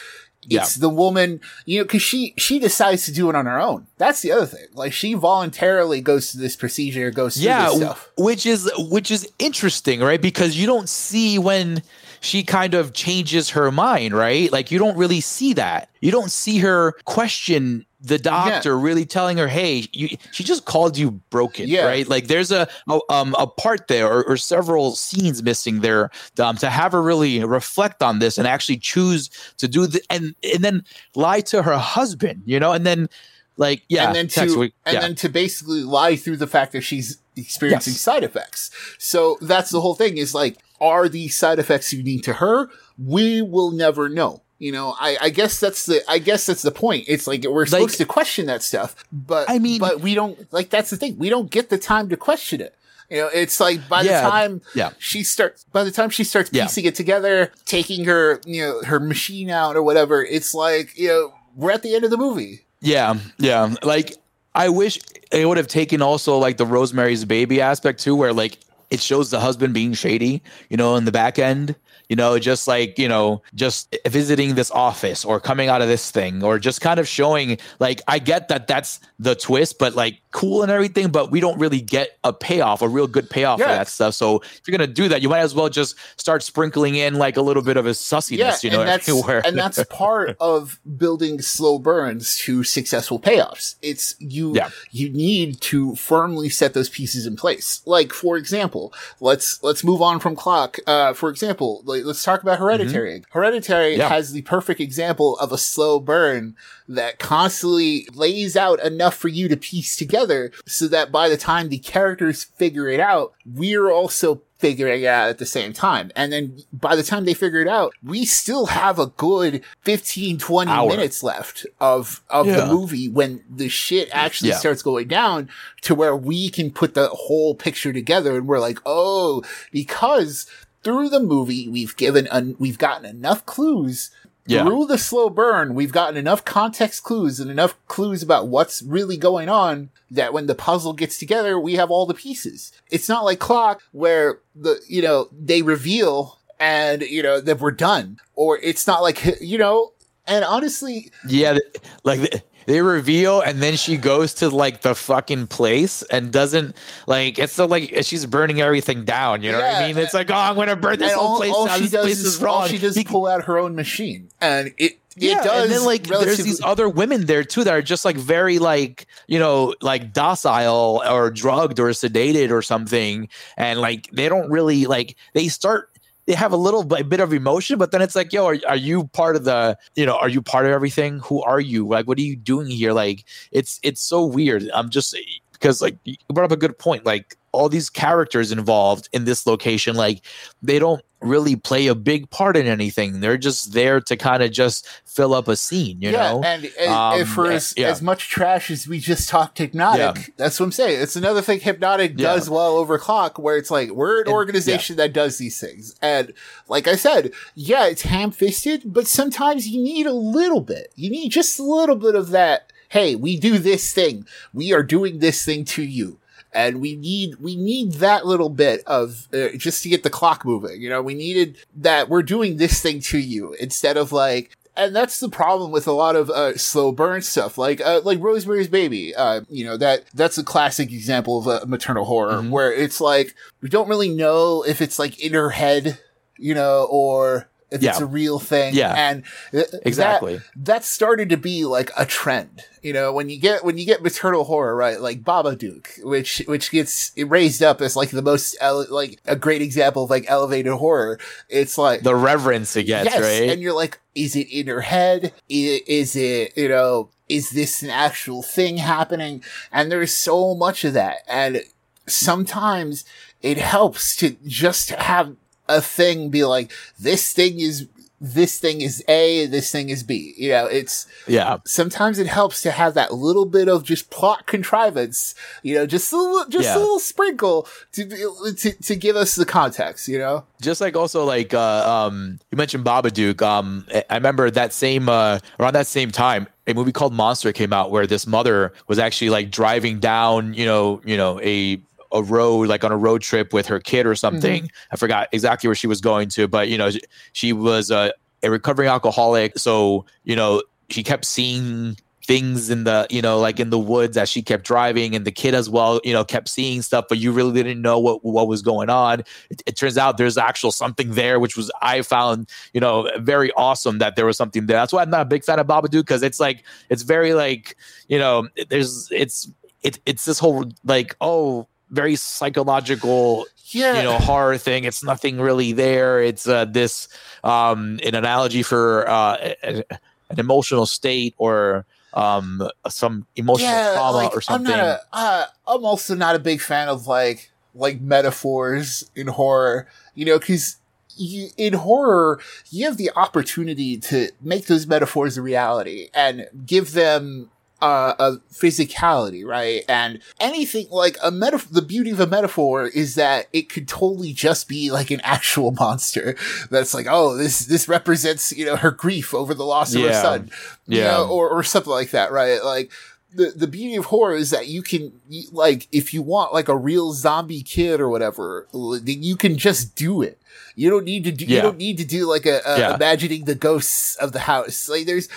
S2: it's the woman, you know, cause she, she decides to do it on her own. That's the other thing. Like she voluntarily goes to this procedure, goes through
S1: yeah,
S2: this stuff.
S1: which is which is interesting, right? Because you don't see when she kind of changes her mind, right? Like you don't really see that. You don't see her question the doctor really telling her, "Hey, you, she just called you broken,"
S2: Yeah.
S1: right? Like there's a, a um a part there or, or several scenes missing there um, to have her really reflect on this and actually choose to do the and and then lie to her husband, you know, and then like yeah,
S2: and then to and
S1: yeah.
S2: then to basically lie through the fact that she's experiencing
S1: Yes.
S2: side effects. So that's the whole thing is like, are these side effects unique to her? We will never know. You know, I, I guess that's the I guess that's the point. It's like we're supposed to question that stuff, but
S1: I mean-
S2: but we don't like that's the thing. We don't get the time to question it. You know, it's like by
S1: Yeah,
S2: the time
S1: yeah.
S2: she starts by the time she starts
S1: Yeah.
S2: piecing it together, taking her you know her machine out or whatever, it's like you know we're at the end of the movie.
S1: Yeah, yeah. Like I wish it would have taken also like the Rosemary's Baby aspect too, where like it shows the husband being shady, you know, in the back end. You know, just like, you know, just visiting this office or coming out of this thing or just kind of showing like I get that that's the twist, but like cool and everything, but we don't really get a payoff, a real good payoff for that stuff. So if you're gonna do that, you might as well just start sprinkling in like a little bit of a sussiness, you know,
S2: and that's,
S1: everywhere.
S2: and that's part of building slow burns to successful payoffs. It's you
S1: Yeah.
S2: you need to firmly set those pieces in place. Like for example, let's let's move on from clock. Uh, for example, like, let's talk about Hereditary. Hereditary
S1: Mm-hmm. Yeah.
S2: has the perfect example of a slow burn that constantly lays out enough for you to piece together so that by the time the characters figure it out, we're also figuring it out at the same time. And then by the time they figure it out, we still have a good 15, 20
S1: Hour.
S2: minutes left of, of the movie when the shit actually
S1: Yeah.
S2: starts going down to where we can put the whole picture together and we're like, oh, because through the movie, we've given, un- we've gotten enough clues
S1: Yeah.
S2: through the slow burn, we've gotten enough context clues and enough clues about what's really going on that when the puzzle gets together, we have all the pieces. It's not like clock where the, you know, they reveal and, you know, that we're done. Or it's not like, you know, and honestly,
S1: Yeah, like they reveal, and then she goes to like the fucking place and doesn't like it's so like she's burning everything down. You know what I mean? It's like, oh, I'm gonna burn this whole
S2: all,
S1: place
S2: all
S1: down.
S2: she
S1: This
S2: does
S1: place
S2: is,
S1: is wrong.
S2: she does
S1: He-
S2: pull out her own machine. And it,
S1: yeah,
S2: it does.
S1: and then like there's these other women there too that are just like very like you know like docile or drugged or sedated or something, and like they don't really like they start. They have a little bit of emotion, but then it's like, yo, are, are you part of the, you know, are you part of everything? Who are you? Like, what are you doing here? Like, it's it's so weird. I'm just because like you brought up a good point. Like all these characters involved in this location, like they don't really play a big part in anything. They're just there to kind of just fill up a scene, you
S2: yeah,
S1: know?
S2: and, and
S1: Um,
S2: and for as,
S1: yeah.
S2: as much trash as we just talked hypnotic, that's what I'm saying. It's another thing hypnotic
S1: Yeah.
S2: does well over clock, where it's like we're an
S1: And-
S2: organization that does these things, and like I said, yeah, it's ham fisted, but sometimes you need a little bit. You need just a little bit of that. Hey, we do this thing. We are doing this thing to you. And we need, we need that little bit of, uh, just to get the clock moving. You know, we needed that we're doing this thing to you instead of like, and that's the problem with a lot of uh, slow burn stuff, like uh, like Rosemary's Baby. Uh, you know that that's a classic example of a maternal horror
S1: Mhm.
S2: where it's like we don't really know if it's like in her head, you know, or if
S1: Yeah.
S2: it's a real thing.
S1: Yeah.
S2: and th-
S1: Exactly.
S2: That, started to be like a trend. You know, when you get when you get maternal horror, right? Like Babadook, which which gets raised up as like the most ele- like a great example of like elevated horror. It's like
S1: The reverence it gets,
S2: yes,
S1: right?
S2: and you're like, is it in her head? Is it you know? Is this an actual thing happening? And there's so much of that, and sometimes it helps to just have a thing be like, this thing is this thing is A, this thing is B. You know, it's
S1: yeah.
S2: sometimes it helps to have that little bit of just plot contrivance, you know, just a little, just
S1: Yeah.
S2: a little sprinkle to, be- to to give us the context, you know.
S1: just like also like uh, um you mentioned Babadook. Um I I remember that same uh around that same time a movie called Monster came out where this mother was actually like driving down, you know, you know, a a road like on a road trip with her kid or something. I forgot exactly where she was going to, but you know, she, she was uh, a recovering alcoholic, so you know, she kept seeing things in the you know like in the woods as she kept driving and the kid as well you know kept seeing stuff but you really didn't know what what was going on. It, it turns out there's actual something there which was i found you know very awesome that there was something there. That's why i'm not a big fan of babadook because it's like it's very like you know there's it's it, it's this whole like oh very psychological
S2: Yeah,
S1: you know horror thing. It's nothing really there. It's uh, this um an analogy for uh a- a- an emotional state or um some emotional trauma
S2: like,
S1: or something
S2: I'm not a, uh, I'm also not a big fan of like like metaphors in horror, you know, because you, in horror you have the opportunity to make those metaphors a reality and give them uh, a physicality, right? And anything like a metaphor, the beauty of a metaphor is that it could totally just be like an actual monster that's like, oh, this, this represents, you know, her grief over the loss of her
S1: Yeah.
S2: son, you
S1: Yeah.
S2: know, or, or something like that, right? Like, the, the beauty of horror is that you can, like, if you want like a real zombie kid or whatever, then you can just do it. You don't need to do, you don't need to do like a, a
S1: Yeah.
S2: imagining the ghosts of the house. Like, there's,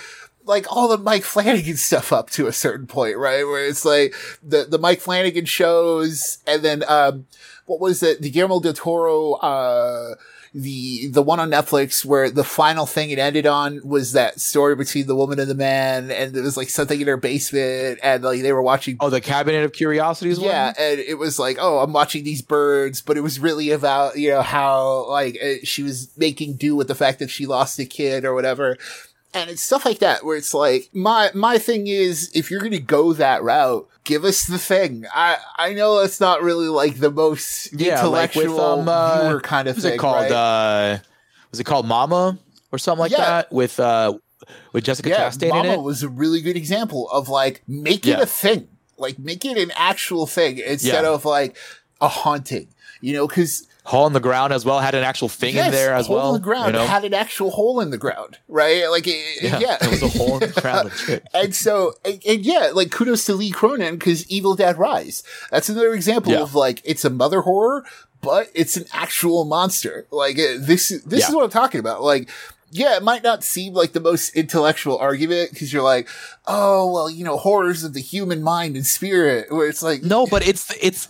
S2: like all the Mike Flanagan stuff up to a certain point, right? Where it's like the, the Mike Flanagan shows and then, um, what was it? The Guillermo del Toro, uh, the, the one on Netflix where the final thing it ended on was that story between the woman and the man and there was like something in her basement and like they were watching
S1: oh the cabinet of curiosities
S2: yeah,
S1: one?
S2: and it was like, oh, I'm watching these birds, but it was really about you know how like uh, she was making do with the fact that she lost a kid or whatever, and it's stuff like that where it's like my my thing is if you're gonna go that route, give us the thing. I I know it's not really like the most
S1: Yeah, like with,
S2: intellectual
S1: um, uh,
S2: viewer kind of
S1: was
S2: thing.
S1: it called
S2: right?
S1: uh was it called mama or something like
S2: Yeah.
S1: that with uh with jessica
S2: yeah,
S1: chastain
S2: Mama
S1: in it
S2: was a really good example of like make it
S1: Yeah.
S2: a thing, like make it an actual thing instead of like a haunting. You know, because
S1: hole in the ground as well had an actual thing in there as
S2: hole
S1: well
S2: in the ground
S1: you know?
S2: had an actual hole in the ground, right? Like, it, yeah,
S1: yeah, there was a hole in the ground
S2: and so, and, and yeah, like kudos to Lee Cronin because Evil Dead Rise. That's another example
S1: Yeah.
S2: of like it's a mother horror, but it's an actual monster. Like uh, this, this is what I'm talking about. Like. Yeah, it might not seem like the most intellectual argument because you're like, oh, well, you know, horrors of the human mind and spirit, where it's like,
S1: No, but it's it's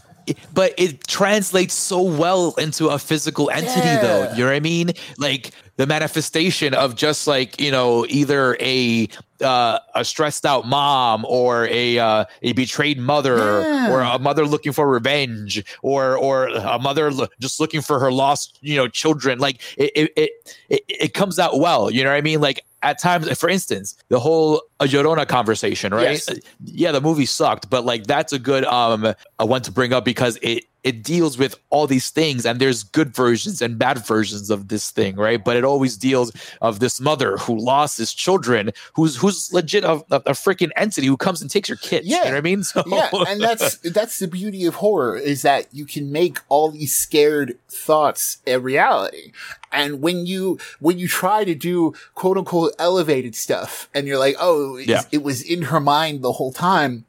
S1: but it translates so well into a physical entity though. You know what I mean? Like the manifestation of just like, you know, either a uh, a stressed out mom or a uh, a betrayed mother
S2: Yeah.
S1: or a mother looking for revenge or or a mother lo- just looking for her lost, you know, children. Like it it, it it it comes out well, you know what I mean? Like at times, for instance, the whole a Llorona conversation, right?
S2: Yes.
S1: yeah, the movie sucked, but like that's a good um one to bring up because it it deals with all these things and there's good versions and bad versions of this thing, right? But it always deals of this mother who lost his children, who's who's legit a, a, a freaking entity who comes and takes your kids.
S2: Yeah.
S1: you know what I mean? So
S2: yeah, and that's that's the beauty of horror is that you can make all these scared thoughts a reality. And when you when you try to do quote unquote elevated stuff, and you're like, oh, it,
S1: Yeah.
S2: it was in her mind the whole time,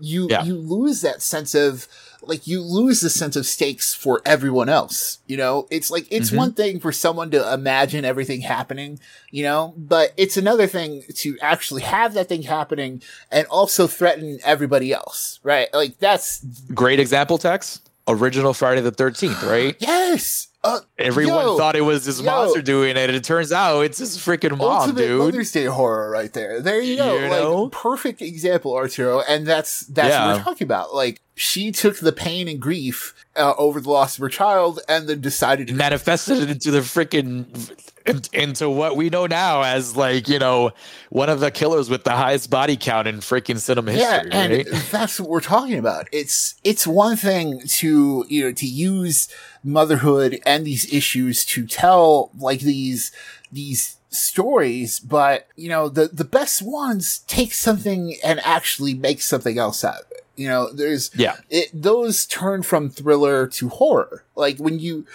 S2: you
S1: Yeah.
S2: you lose that sense of like you lose the sense of stakes for everyone else. You know, it's like it's
S1: Mhm.
S2: one thing for someone to imagine everything happening, you know, but it's another thing to actually have that thing happening and also threaten everybody else, right? Like that's
S1: great example, Tex. Original Friday the Thirteenth, right?
S2: yes. Uh,
S1: Everyone
S2: yo,
S1: thought it was this
S2: yo.
S1: monster doing it, and it turns out it's his freaking mom, dude.
S2: Mother's Day horror right there. There you go.
S1: You
S2: like
S1: know?
S2: perfect example, Arturo, and that's that's what we're talking about. Like she took the pain and grief uh, over the loss of her child, and then decided to
S1: manifested it into the freaking in- into what we know now as like you know one of the killers with the highest body count in freaking cinema history.
S2: yeah, and
S1: right?
S2: that's what we're talking about. It's it's one thing to you know to use motherhood and these issues to tell like these these stories, but you know the the best ones take something and actually make something else out of it. You know, there's
S1: yeah,
S2: it those turn from thriller to horror. Like when you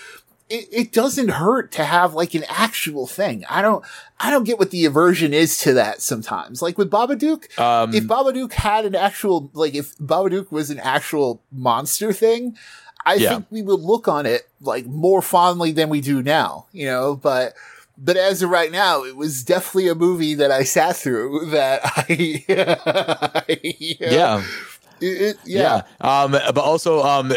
S2: it, it doesn't hurt to have like an actual thing. I don't I don't get what the aversion is to that sometimes. Like with Babadook,
S1: um,
S2: if Babadook had an actual like if Babadook was an actual monster thing, I
S1: Yeah.
S2: think we would look on it like more fondly than we do now, you know, but but as of right now, it was definitely a movie that I sat through that I,
S1: yeah.
S2: It- it- yeah.
S1: Yeah. Um, but also, um,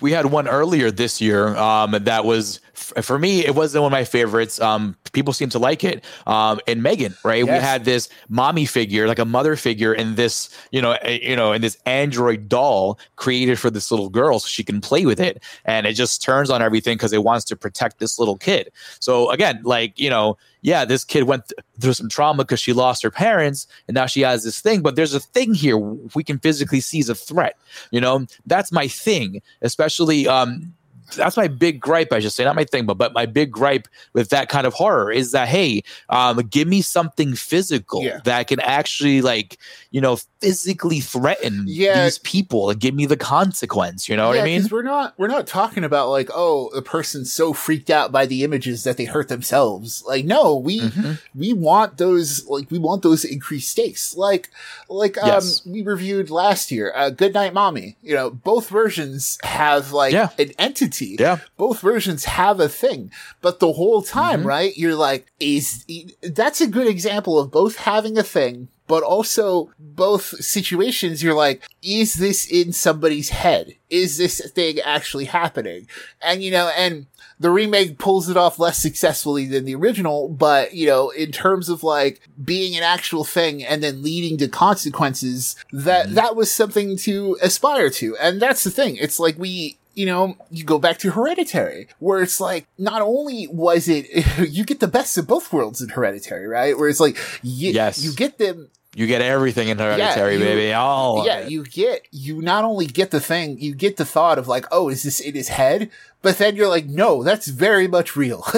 S1: we had one earlier this year. Um, that was for me. It wasn't one of my favorites. Um, people seem to like it. Um, in Megan, right? We had this mommy figure, like a mother figure, in this, you know, a, you know, in this android doll created for this little girl, so she can play with it, and it just turns on everything because it wants to protect this little kid. So again, like you know, yeah, this kid went th- through some trauma because she lost her parents, and now she has this thing. But there's a thing here we can physically see as a threat. You know, that's my thing, especially. Um, that's my big gripe, I should say, not my thing, but but my big gripe with that kind of horror is that hey, um, give me something physical
S2: Yeah.
S1: that can actually like you know physically threaten
S2: Yeah.
S1: these people and give me the consequence. You know what I mean?
S2: We're not we're not talking about like oh the person's so freaked out by the images that they hurt themselves. Like no, we
S1: Mhm.
S2: we want those like we want those increased stakes. Like like um
S1: Yes.
S2: we reviewed last year, uh, Good Night Mommy. You know both versions have like an entity.
S1: Yeah.
S2: Both versions have a thing, but the whole time,
S1: Mhm.
S2: right? You're like, is that's a good example of both having a thing, but also both situations. You're like, is this in somebody's head? Is this thing actually happening? And you know, and the remake pulls it off less successfully than the original, but you know, in terms of like being an actual thing and then leading to consequences, that
S1: Mhm.
S2: that was something to aspire to. And that's the thing. It's like we you know, you go back to Hereditary, where it's like, not only was it, you get the best of both worlds in Hereditary, right? Where it's like, you,
S1: Yes.
S2: you get them,
S1: You get everything in Hereditary,
S2: you-
S1: baby. All
S2: yeah, you get, you not only get the thing, you get the thought of like, oh, is this in his head? But then you're like, no, that's very much real.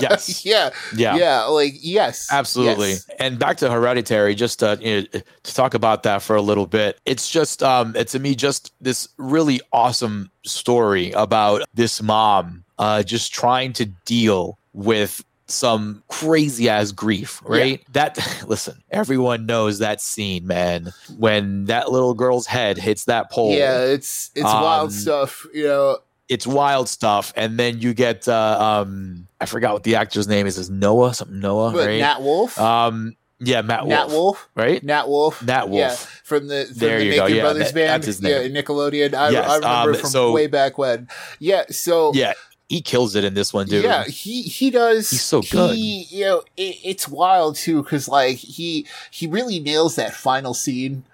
S1: Yes.
S2: yeah.
S1: yeah.
S2: Yeah. Like, yes.
S1: Absolutely.
S2: Yes.
S1: And back to Hereditary, just to, you know, to talk about that for a little bit. It's just, um, it's to me, just this really awesome story about this mom uh, just trying to deal with some crazy ass grief, right? That, listen, everyone knows that scene, man, when that little girl's head hits that pole.
S2: Yeah. It's, it's
S1: Um,
S2: wild stuff, you know.
S1: It's wild stuff. And then you get, uh, um, I forgot what the actor's name is, is Noah, something Noah,
S2: But
S1: right?
S2: Nat Wolff,
S1: um, yeah, Matt Wolf,
S2: Nat Wolff,
S1: right?
S2: Nat Wolff.
S1: Nat Wolff.
S2: Yeah, from the from
S1: There
S2: the Naked
S1: go. Yeah,
S2: Brothers
S1: that-
S2: band. Yeah. Nickelodeon. I,
S1: Yes,
S2: I remember
S1: um,
S2: from
S1: so-
S2: way back when. Yeah, so
S1: Yeah, he kills it in this one, dude.
S2: yeah, he he does.
S1: He's so good.
S2: He, you know, it, it's wild too because like he he really nails that final scene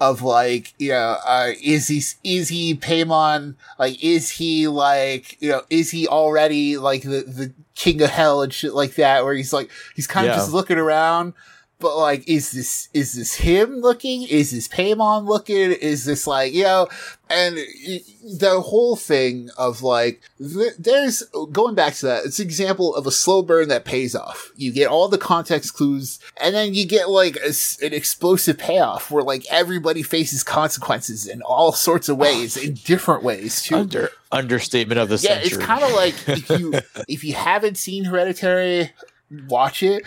S2: of like you know uh, is he is he Paimon like is he like you know is he already like the the king of hell and shit like that where he's like he's kind of
S1: Yeah.
S2: just looking around but like is this is this him looking? Is this Paimon looking? Is this like you know and the whole thing of like there's going back to that it's an example of a slow burn that pays off. You get all the context clues and then you get like a an explosive payoff where like everybody faces consequences in all sorts of oh. ways in different ways too.
S1: Under understatement of the
S2: yeah,
S1: century.
S2: it's kind of like if you if you haven't seen Hereditary, watch it.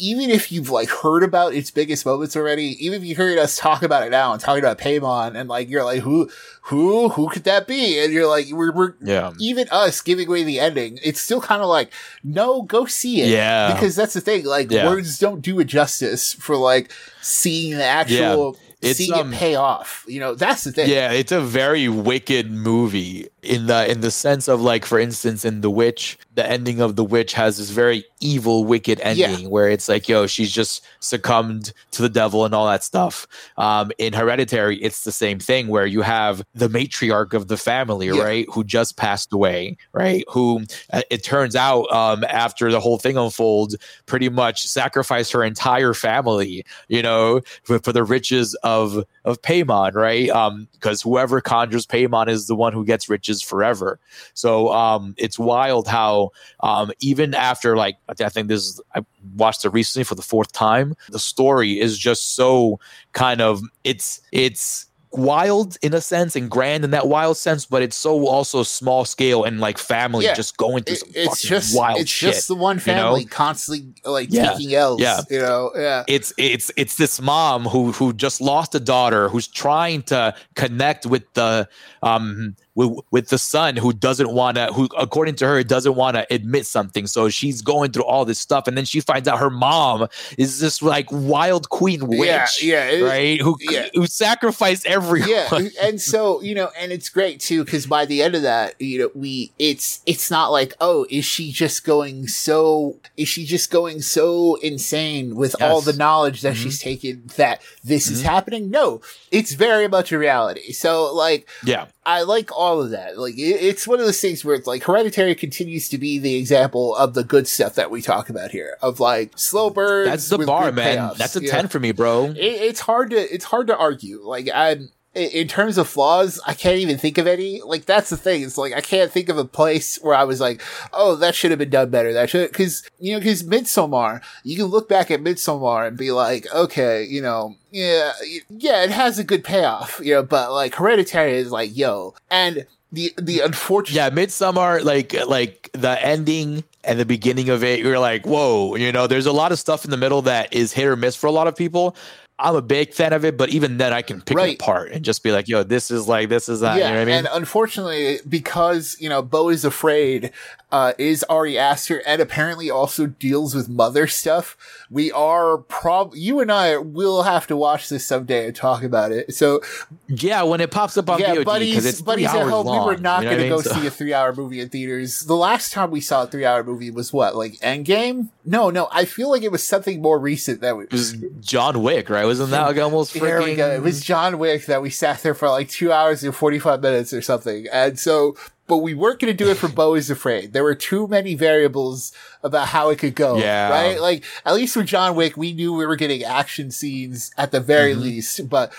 S2: Even if you've like heard about its biggest moments already, even if you heard us talk about it now and talking about Paimon, and like you're like, who, who, who could that be? And you're like, we're, we're
S1: yeah,
S2: even us giving away the ending. It's still kind of like, no, go see it.
S1: yeah.
S2: Because that's the thing, like
S1: Yeah.
S2: words don't do it justice for like seeing the actual,
S1: It's,
S2: seeing
S1: um,
S2: it pay off. You know, that's the thing.
S1: yeah, it's a very wicked movie in the in the sense of like for instance in the witch the ending of the witch has this very evil wicked ending
S2: Yeah.
S1: where it's like yo she's just succumbed to the devil and all that stuff um in hereditary it's the same thing where you have the matriarch of the family
S2: Yeah.
S1: right who just passed away right who uh, it turns out um after the whole thing unfolds pretty much sacrificed her entire family you know for, for the riches of of Paimon right? Um, because whoever conjures Paimon is the one who gets riches forever. So um, it's wild how um, even after like I think this is, I watched it recently for the fourth time. The story is just so kind of it's it's wild in a sense and grand in that wild sense, but it's so also small scale and like family
S2: Yeah.
S1: just going through
S2: It-
S1: some
S2: it's just
S1: wild
S2: it's
S1: shit.
S2: just the one
S1: know?
S2: family constantly like
S1: Yeah.
S2: taking L's.
S1: Yeah.
S2: You know, yeah.
S1: it's it's it's this mom who who just lost a daughter who's trying to connect with the um with, with the son who doesn't want to who according to her doesn't want to admit something. So she's going through all this stuff and then she finds out her mom is this like wild queen witch
S2: Yeah, yeah,
S1: right who
S2: yeah.
S1: who sacrificed everyone.
S2: Yeah and so you know and it's great too because by the end of that you know we it's it's not like oh is she just going so is she just going so insane with all the knowledge that
S1: Mhm.
S2: she's taken that this is
S1: Mhm.
S2: happening? No it's very much a reality. So like
S1: yeah.
S2: I like all of that. Like it, it's one of those things where it's like Hereditary continues to be the example of the good stuff that we talk about here. Of like slow burns.
S1: that's the bar man
S2: payoffs.
S1: that's a
S2: Yeah.
S1: 10 for me bro
S2: It, it's hard to it's hard to argue. Like I'm in- terms of flaws, I can't even think of any. Like that's the thing. It's like I can't think of a place where I was like, "Oh, that should have been done better." That should because you know because Midsommar, you can look back at Midsommar and be like, "Okay, you know, yeah, yeah, it has a good payoff." You know, but like Hereditary is like, "Yo," and the the unfortunate
S1: yeah Midsommar like like the ending and the beginning of it you're like whoa you know there's a lot of stuff in the middle that is hit or miss for a lot of people i'm a big fan of it but even then i can pick
S2: Right.
S1: it apart and just be like yo this is like this is that
S2: yeah,
S1: you know i mean
S2: and unfortunately, because you know, Beau is afraid, uh, is Ari Aster, and apparently also deals with mother stuff. We are prob you and I will have to watch this someday and talk about it. So
S1: yeah when it pops up on
S2: yeah,
S1: VOD because
S2: buddies,
S1: it's
S2: buddies
S1: three
S2: at home,
S1: long,
S2: we were not
S1: you know
S2: going to go?
S1: So-
S2: see a three-hour movie in theaters. The last time we saw a three-hour movie was what, like Endgame? No, no, I feel like it was something more recent that we.
S1: it was john wick right wasn't that like almost
S2: Here we
S1: freaking
S2: go. It was John Wick that we sat there for like two hours and 45 minutes or something. And so, but we weren't going to do it for Beau is Afraid. There were too many variables about how it could go.
S1: Yeah.
S2: Right? Like, at least with John Wick, we knew we were getting action scenes at the very
S1: Mhm.
S2: least, but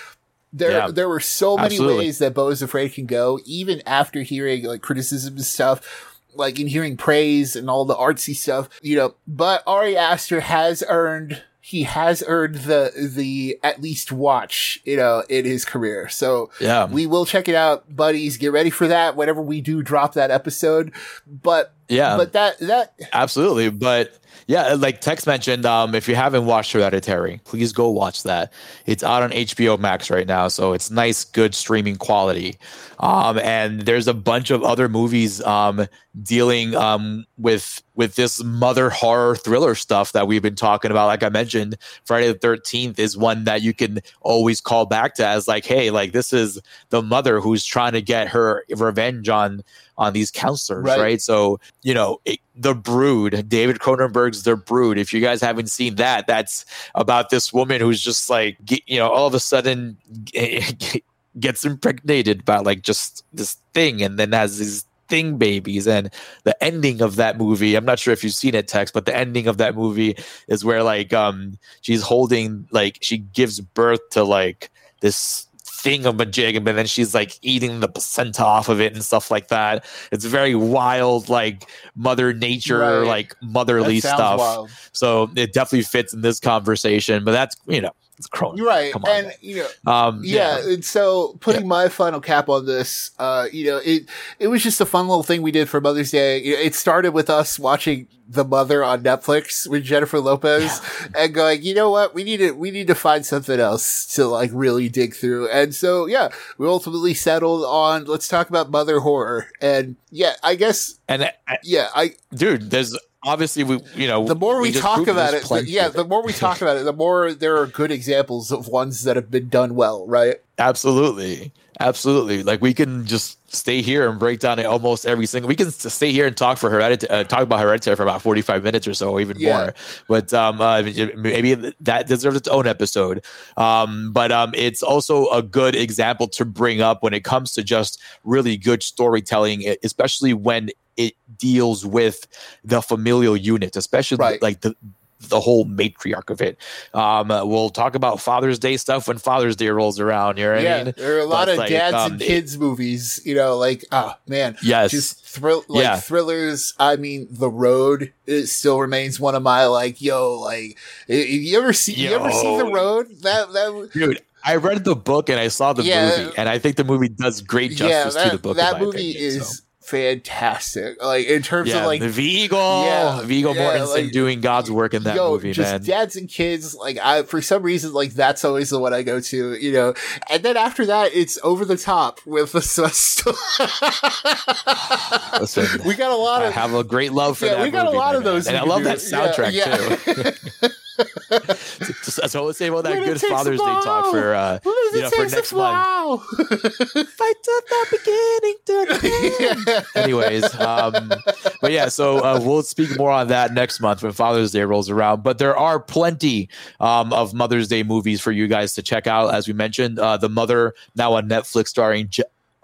S2: there,
S1: Yeah.
S2: there were so many
S1: Absolutely.
S2: ways that Beau is Afraid can go, even after hearing like criticism and stuff. Like in hearing praise and all the artsy stuff, you know, but Ari Aster has earned he has earned the the at least watch, you know, in his career. So
S1: yeah
S2: we will check it out, buddies. Get ready for that whenever we do drop that episode. But
S1: yeah
S2: but that that
S1: Absolutely, but yeah, like Tex mentioned, um, if you haven't watched Hereditary, please go watch that. It's out on HBO Max right now, so it's nice, good streaming quality. Um, and there's a bunch of other movies um, dealing um, with with this mother horror thriller stuff that we've been talking about. Like I mentioned, Friday the Thirteenth is one that you can always call back to as like, hey, like this is the mother who's trying to get her revenge on on these counselors,
S2: Right.
S1: right? So you know, it, The Brood, David Cronenberg's The Brood. If you guys haven't seen that, that's about this woman who's just like, you know, all of a sudden gets impregnated by like just this thing and then has these thing babies. And the ending of that movie, I'm not sure if you've seen it, Tex, but the ending of that movie is where like um she's holding, like, she gives birth to like this thing of a jig and then she's like eating the placenta off of it and stuff like that it's very wild like mother nature
S2: Right.
S1: like motherly stuff
S2: wild.
S1: so it definitely fits in this conversation but that's you know it's Cronenberg.
S2: Right.
S1: Come on.
S2: And you know,
S1: um
S2: yeah, and so putting my final cap on this, uh, you know, it it was just a fun little thing we did for Mother's Day. It started with us watching The Mother on Netflix with Jennifer Lopez and going, you know what, we need to we need to find something else to like really dig through. And so yeah, we ultimately settled on let's talk about mother horror. And yeah, I guess
S1: and uh,
S2: yeah, I
S1: dude there's obviously we you know
S2: the more we,
S1: just
S2: talk about it, the, yeah, the more we talk about it, the more there are good examples of ones that have been done well, right?
S1: absolutely Absolutely. Like we can just stay here and break down almost every single. We can stay here and talk for hereditary, uh, talk about hereditary for about forty five minutes or so, or even yeah. more. But um, uh, maybe that deserves its own episode. Um, but um, it's also a good example to bring up when it comes to just really good storytelling, especially when it deals with the familial unit, especially right. like the the whole matriarch of it. Um, we'll talk about Father's Day stuff when Father's Day rolls around. You know yeah, I mean?
S2: there are a lot but of like, dads um, and kids it, movies. You know, like oh man,
S1: yes,
S2: just thrill like yeah. thrillers. I mean, The Road it still remains one of my like yo like. You ever see yo. you ever see The Road? That that
S1: dude. I read the book and I saw the yeah, movie, and I think the movie does great justice yeah, that, to the book.
S2: That movie
S1: opinion,
S2: is so fantastic. Like in terms
S1: yeah,
S2: of like
S1: the Viggo, yeah, Viggo yeah, Mortensen like, doing God's work in that yo, movie, just man.
S2: Dads and kids, like I for some reason, like that's always the one I go to, you know. And then after that, it's over the top with the Listen, we got a lot of
S1: I have a great love for
S2: yeah,
S1: that.
S2: We got
S1: movie,
S2: a lot of those,
S1: and I love that soundtrack too. so let's say about that good Father's Day talk for uh, you know, for next month. Fight to the beginning to the end. Anyways, um, but yeah, so uh, we'll speak more on that next month when Father's Day rolls around. But there are plenty um, of Mother's Day movies for you guys to check out. As we mentioned, uh, the Mother now on Netflix, starring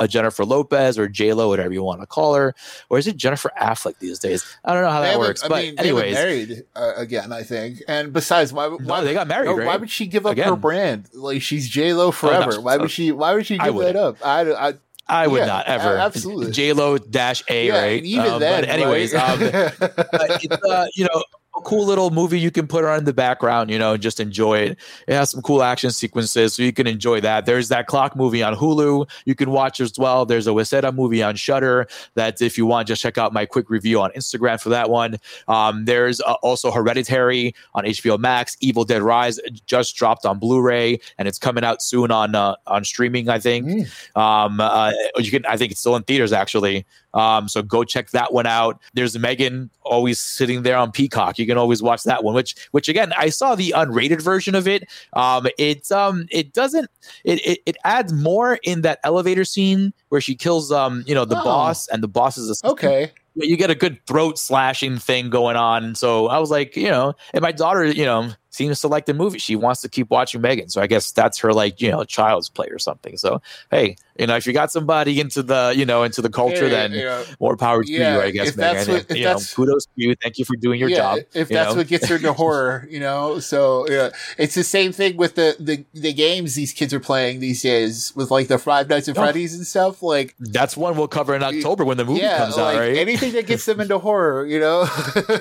S1: a Jennifer Lopez or J Lo, whatever you want to call her, or is it Jennifer Affleck these days? I don't know how they that works. I but mean, anyways,
S2: married uh, again, I think. And besides, why? why
S1: no, they got married. No, right?
S2: Why would she give up again. her brand? Like she's J Lo forever. Oh, no, why would she? Why would she give that up? I, I
S1: I would yeah, not ever.
S2: Absolutely.
S1: J Lo dash A, yeah, right?
S2: Even um, then,
S1: but anyways,
S2: right?
S1: um, it's, uh, you know, a cool little movie you can put on in the background, you know, and just enjoy it. It has some cool action sequences, so you can enjoy that. There's that clock movie on Hulu you can watch as well. There's a Huesera movie on Shudder that if you want, just check out my quick review on Instagram for that one. Um, there's uh, also Hereditary on HBO Max. Evil Dead Rise just dropped on Blu-ray, and it's coming out soon on uh, on streaming. I think. Mm. Um, uh, you can. I think it's still in theaters actually. Um, so go check that one out. There's Megan always sitting there on Peacock. You can always watch that one. Which, which again, I saw the unrated version of it. Um, it's um, it doesn't. It, it it adds more in that elevator scene where she kills um, you know, the oh. boss, and the boss is a
S2: okay
S1: you get a good throat slashing thing going on. So I was like, you know, and my daughter, you know, seems to like the movie. She wants to keep watching Megan. So I guess that's her like, you know, child's play or something. So hey, you know, if you got somebody into the, you know, into the culture, yeah, then yeah. more power to yeah, you, I guess, Megan. What, and, you know, kudos to you. Thank you for doing your job.
S2: If that's
S1: know?
S2: what gets her into horror, you know. So yeah. It's the same thing with the, the the games these kids are playing these days with like the Five Nights at oh. Freddy's and stuff. Like
S1: that's one we'll cover in October when the movie comes like out, right?
S2: Anything that gets them into horror, you know.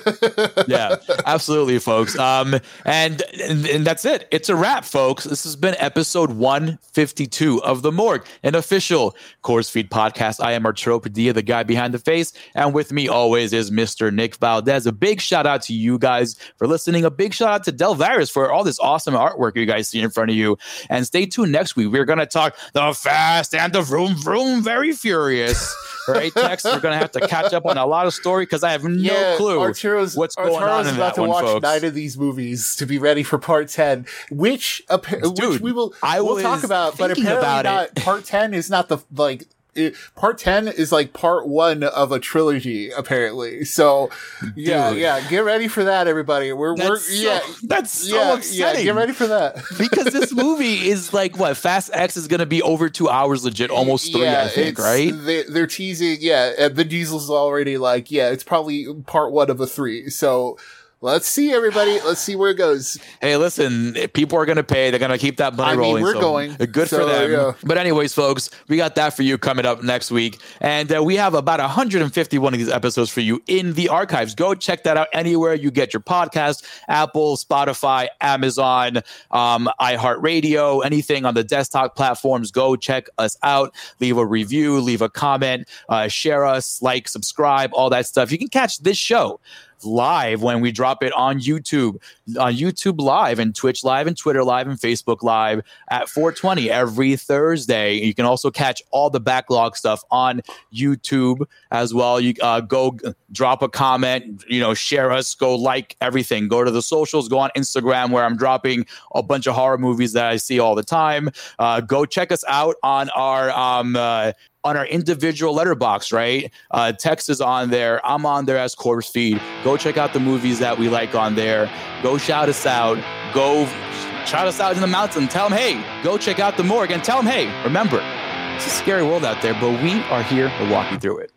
S1: yeah, absolutely, folks. Um and, and and that's it. It's a wrap, folks. This has been episode 152 of The Morgue, an official CorpseFeed podcast. I am Arturo Padilla, the guy behind the face. And with me always is Mr. Nick Valdez. A big shout out to you guys for listening. A big shout out to Delvirus for all this awesome artwork you guys see in front of you. And stay tuned next week. We're going to talk the fast and the vroom vroom very furious. right, Tex? We're gonna have to catch up on a lot of story because I have no yeah, clue Arturo's, what's Arturo's going on in about to one, watch folks.
S2: nine of these movies to be ready for part ten, which, Dude, which we will I will talk about, but apparently not. Part ten is not the like it, part 10 is like part one of a trilogy apparently. So yeah Dude. yeah get ready for that everybody. We're,
S1: that's
S2: we're
S1: so,
S2: yeah.
S1: that's so yeah, upsetting.
S2: yeah, get ready for that.
S1: Because this movie is like what fast x is gonna be over two hours legit almost three yeah, i think right?
S2: they, are teasing yeah vin diesel's already like yeah it's probably part one of a three. So Let's see, everybody. Let's see where it goes.
S1: Hey, listen, people are going to pay. They're going to keep that money I mean, rolling.
S2: We're so going.
S1: Good so, for them. Yeah. But, anyways, folks, we got that for you coming up next week. And uh, we have about 151 of these episodes for you in the archives. Go check that out anywhere you get your podcast Apple, Spotify, Amazon, um, iHeartRadio, anything on the desktop platforms. Go check us out. Leave a review, leave a comment, uh, share us, like, subscribe, all that stuff. You can catch this show live when we drop it on YouTube, on YouTube Live and Twitch Live and Twitter Live and Facebook Live at 420 every Thursday. You can also catch all the backlog stuff on YouTube as well. You uh, go drop a comment, you know, share us, go like everything. Go to the socials, go on Instagram where I'm dropping a bunch of horror movies that I see all the time. Uh, go check us out on our um, uh, on our individual Letterboxd, right? Uh, Tex is on there. I'm on there as Corpse Feed. Go check out the movies that we like on there. Go shout us out. Go shout us out in the mountain. Tell them, hey, go check out the morgue and tell them, hey, remember, it's a scary world out there, but we are here to walk you through it.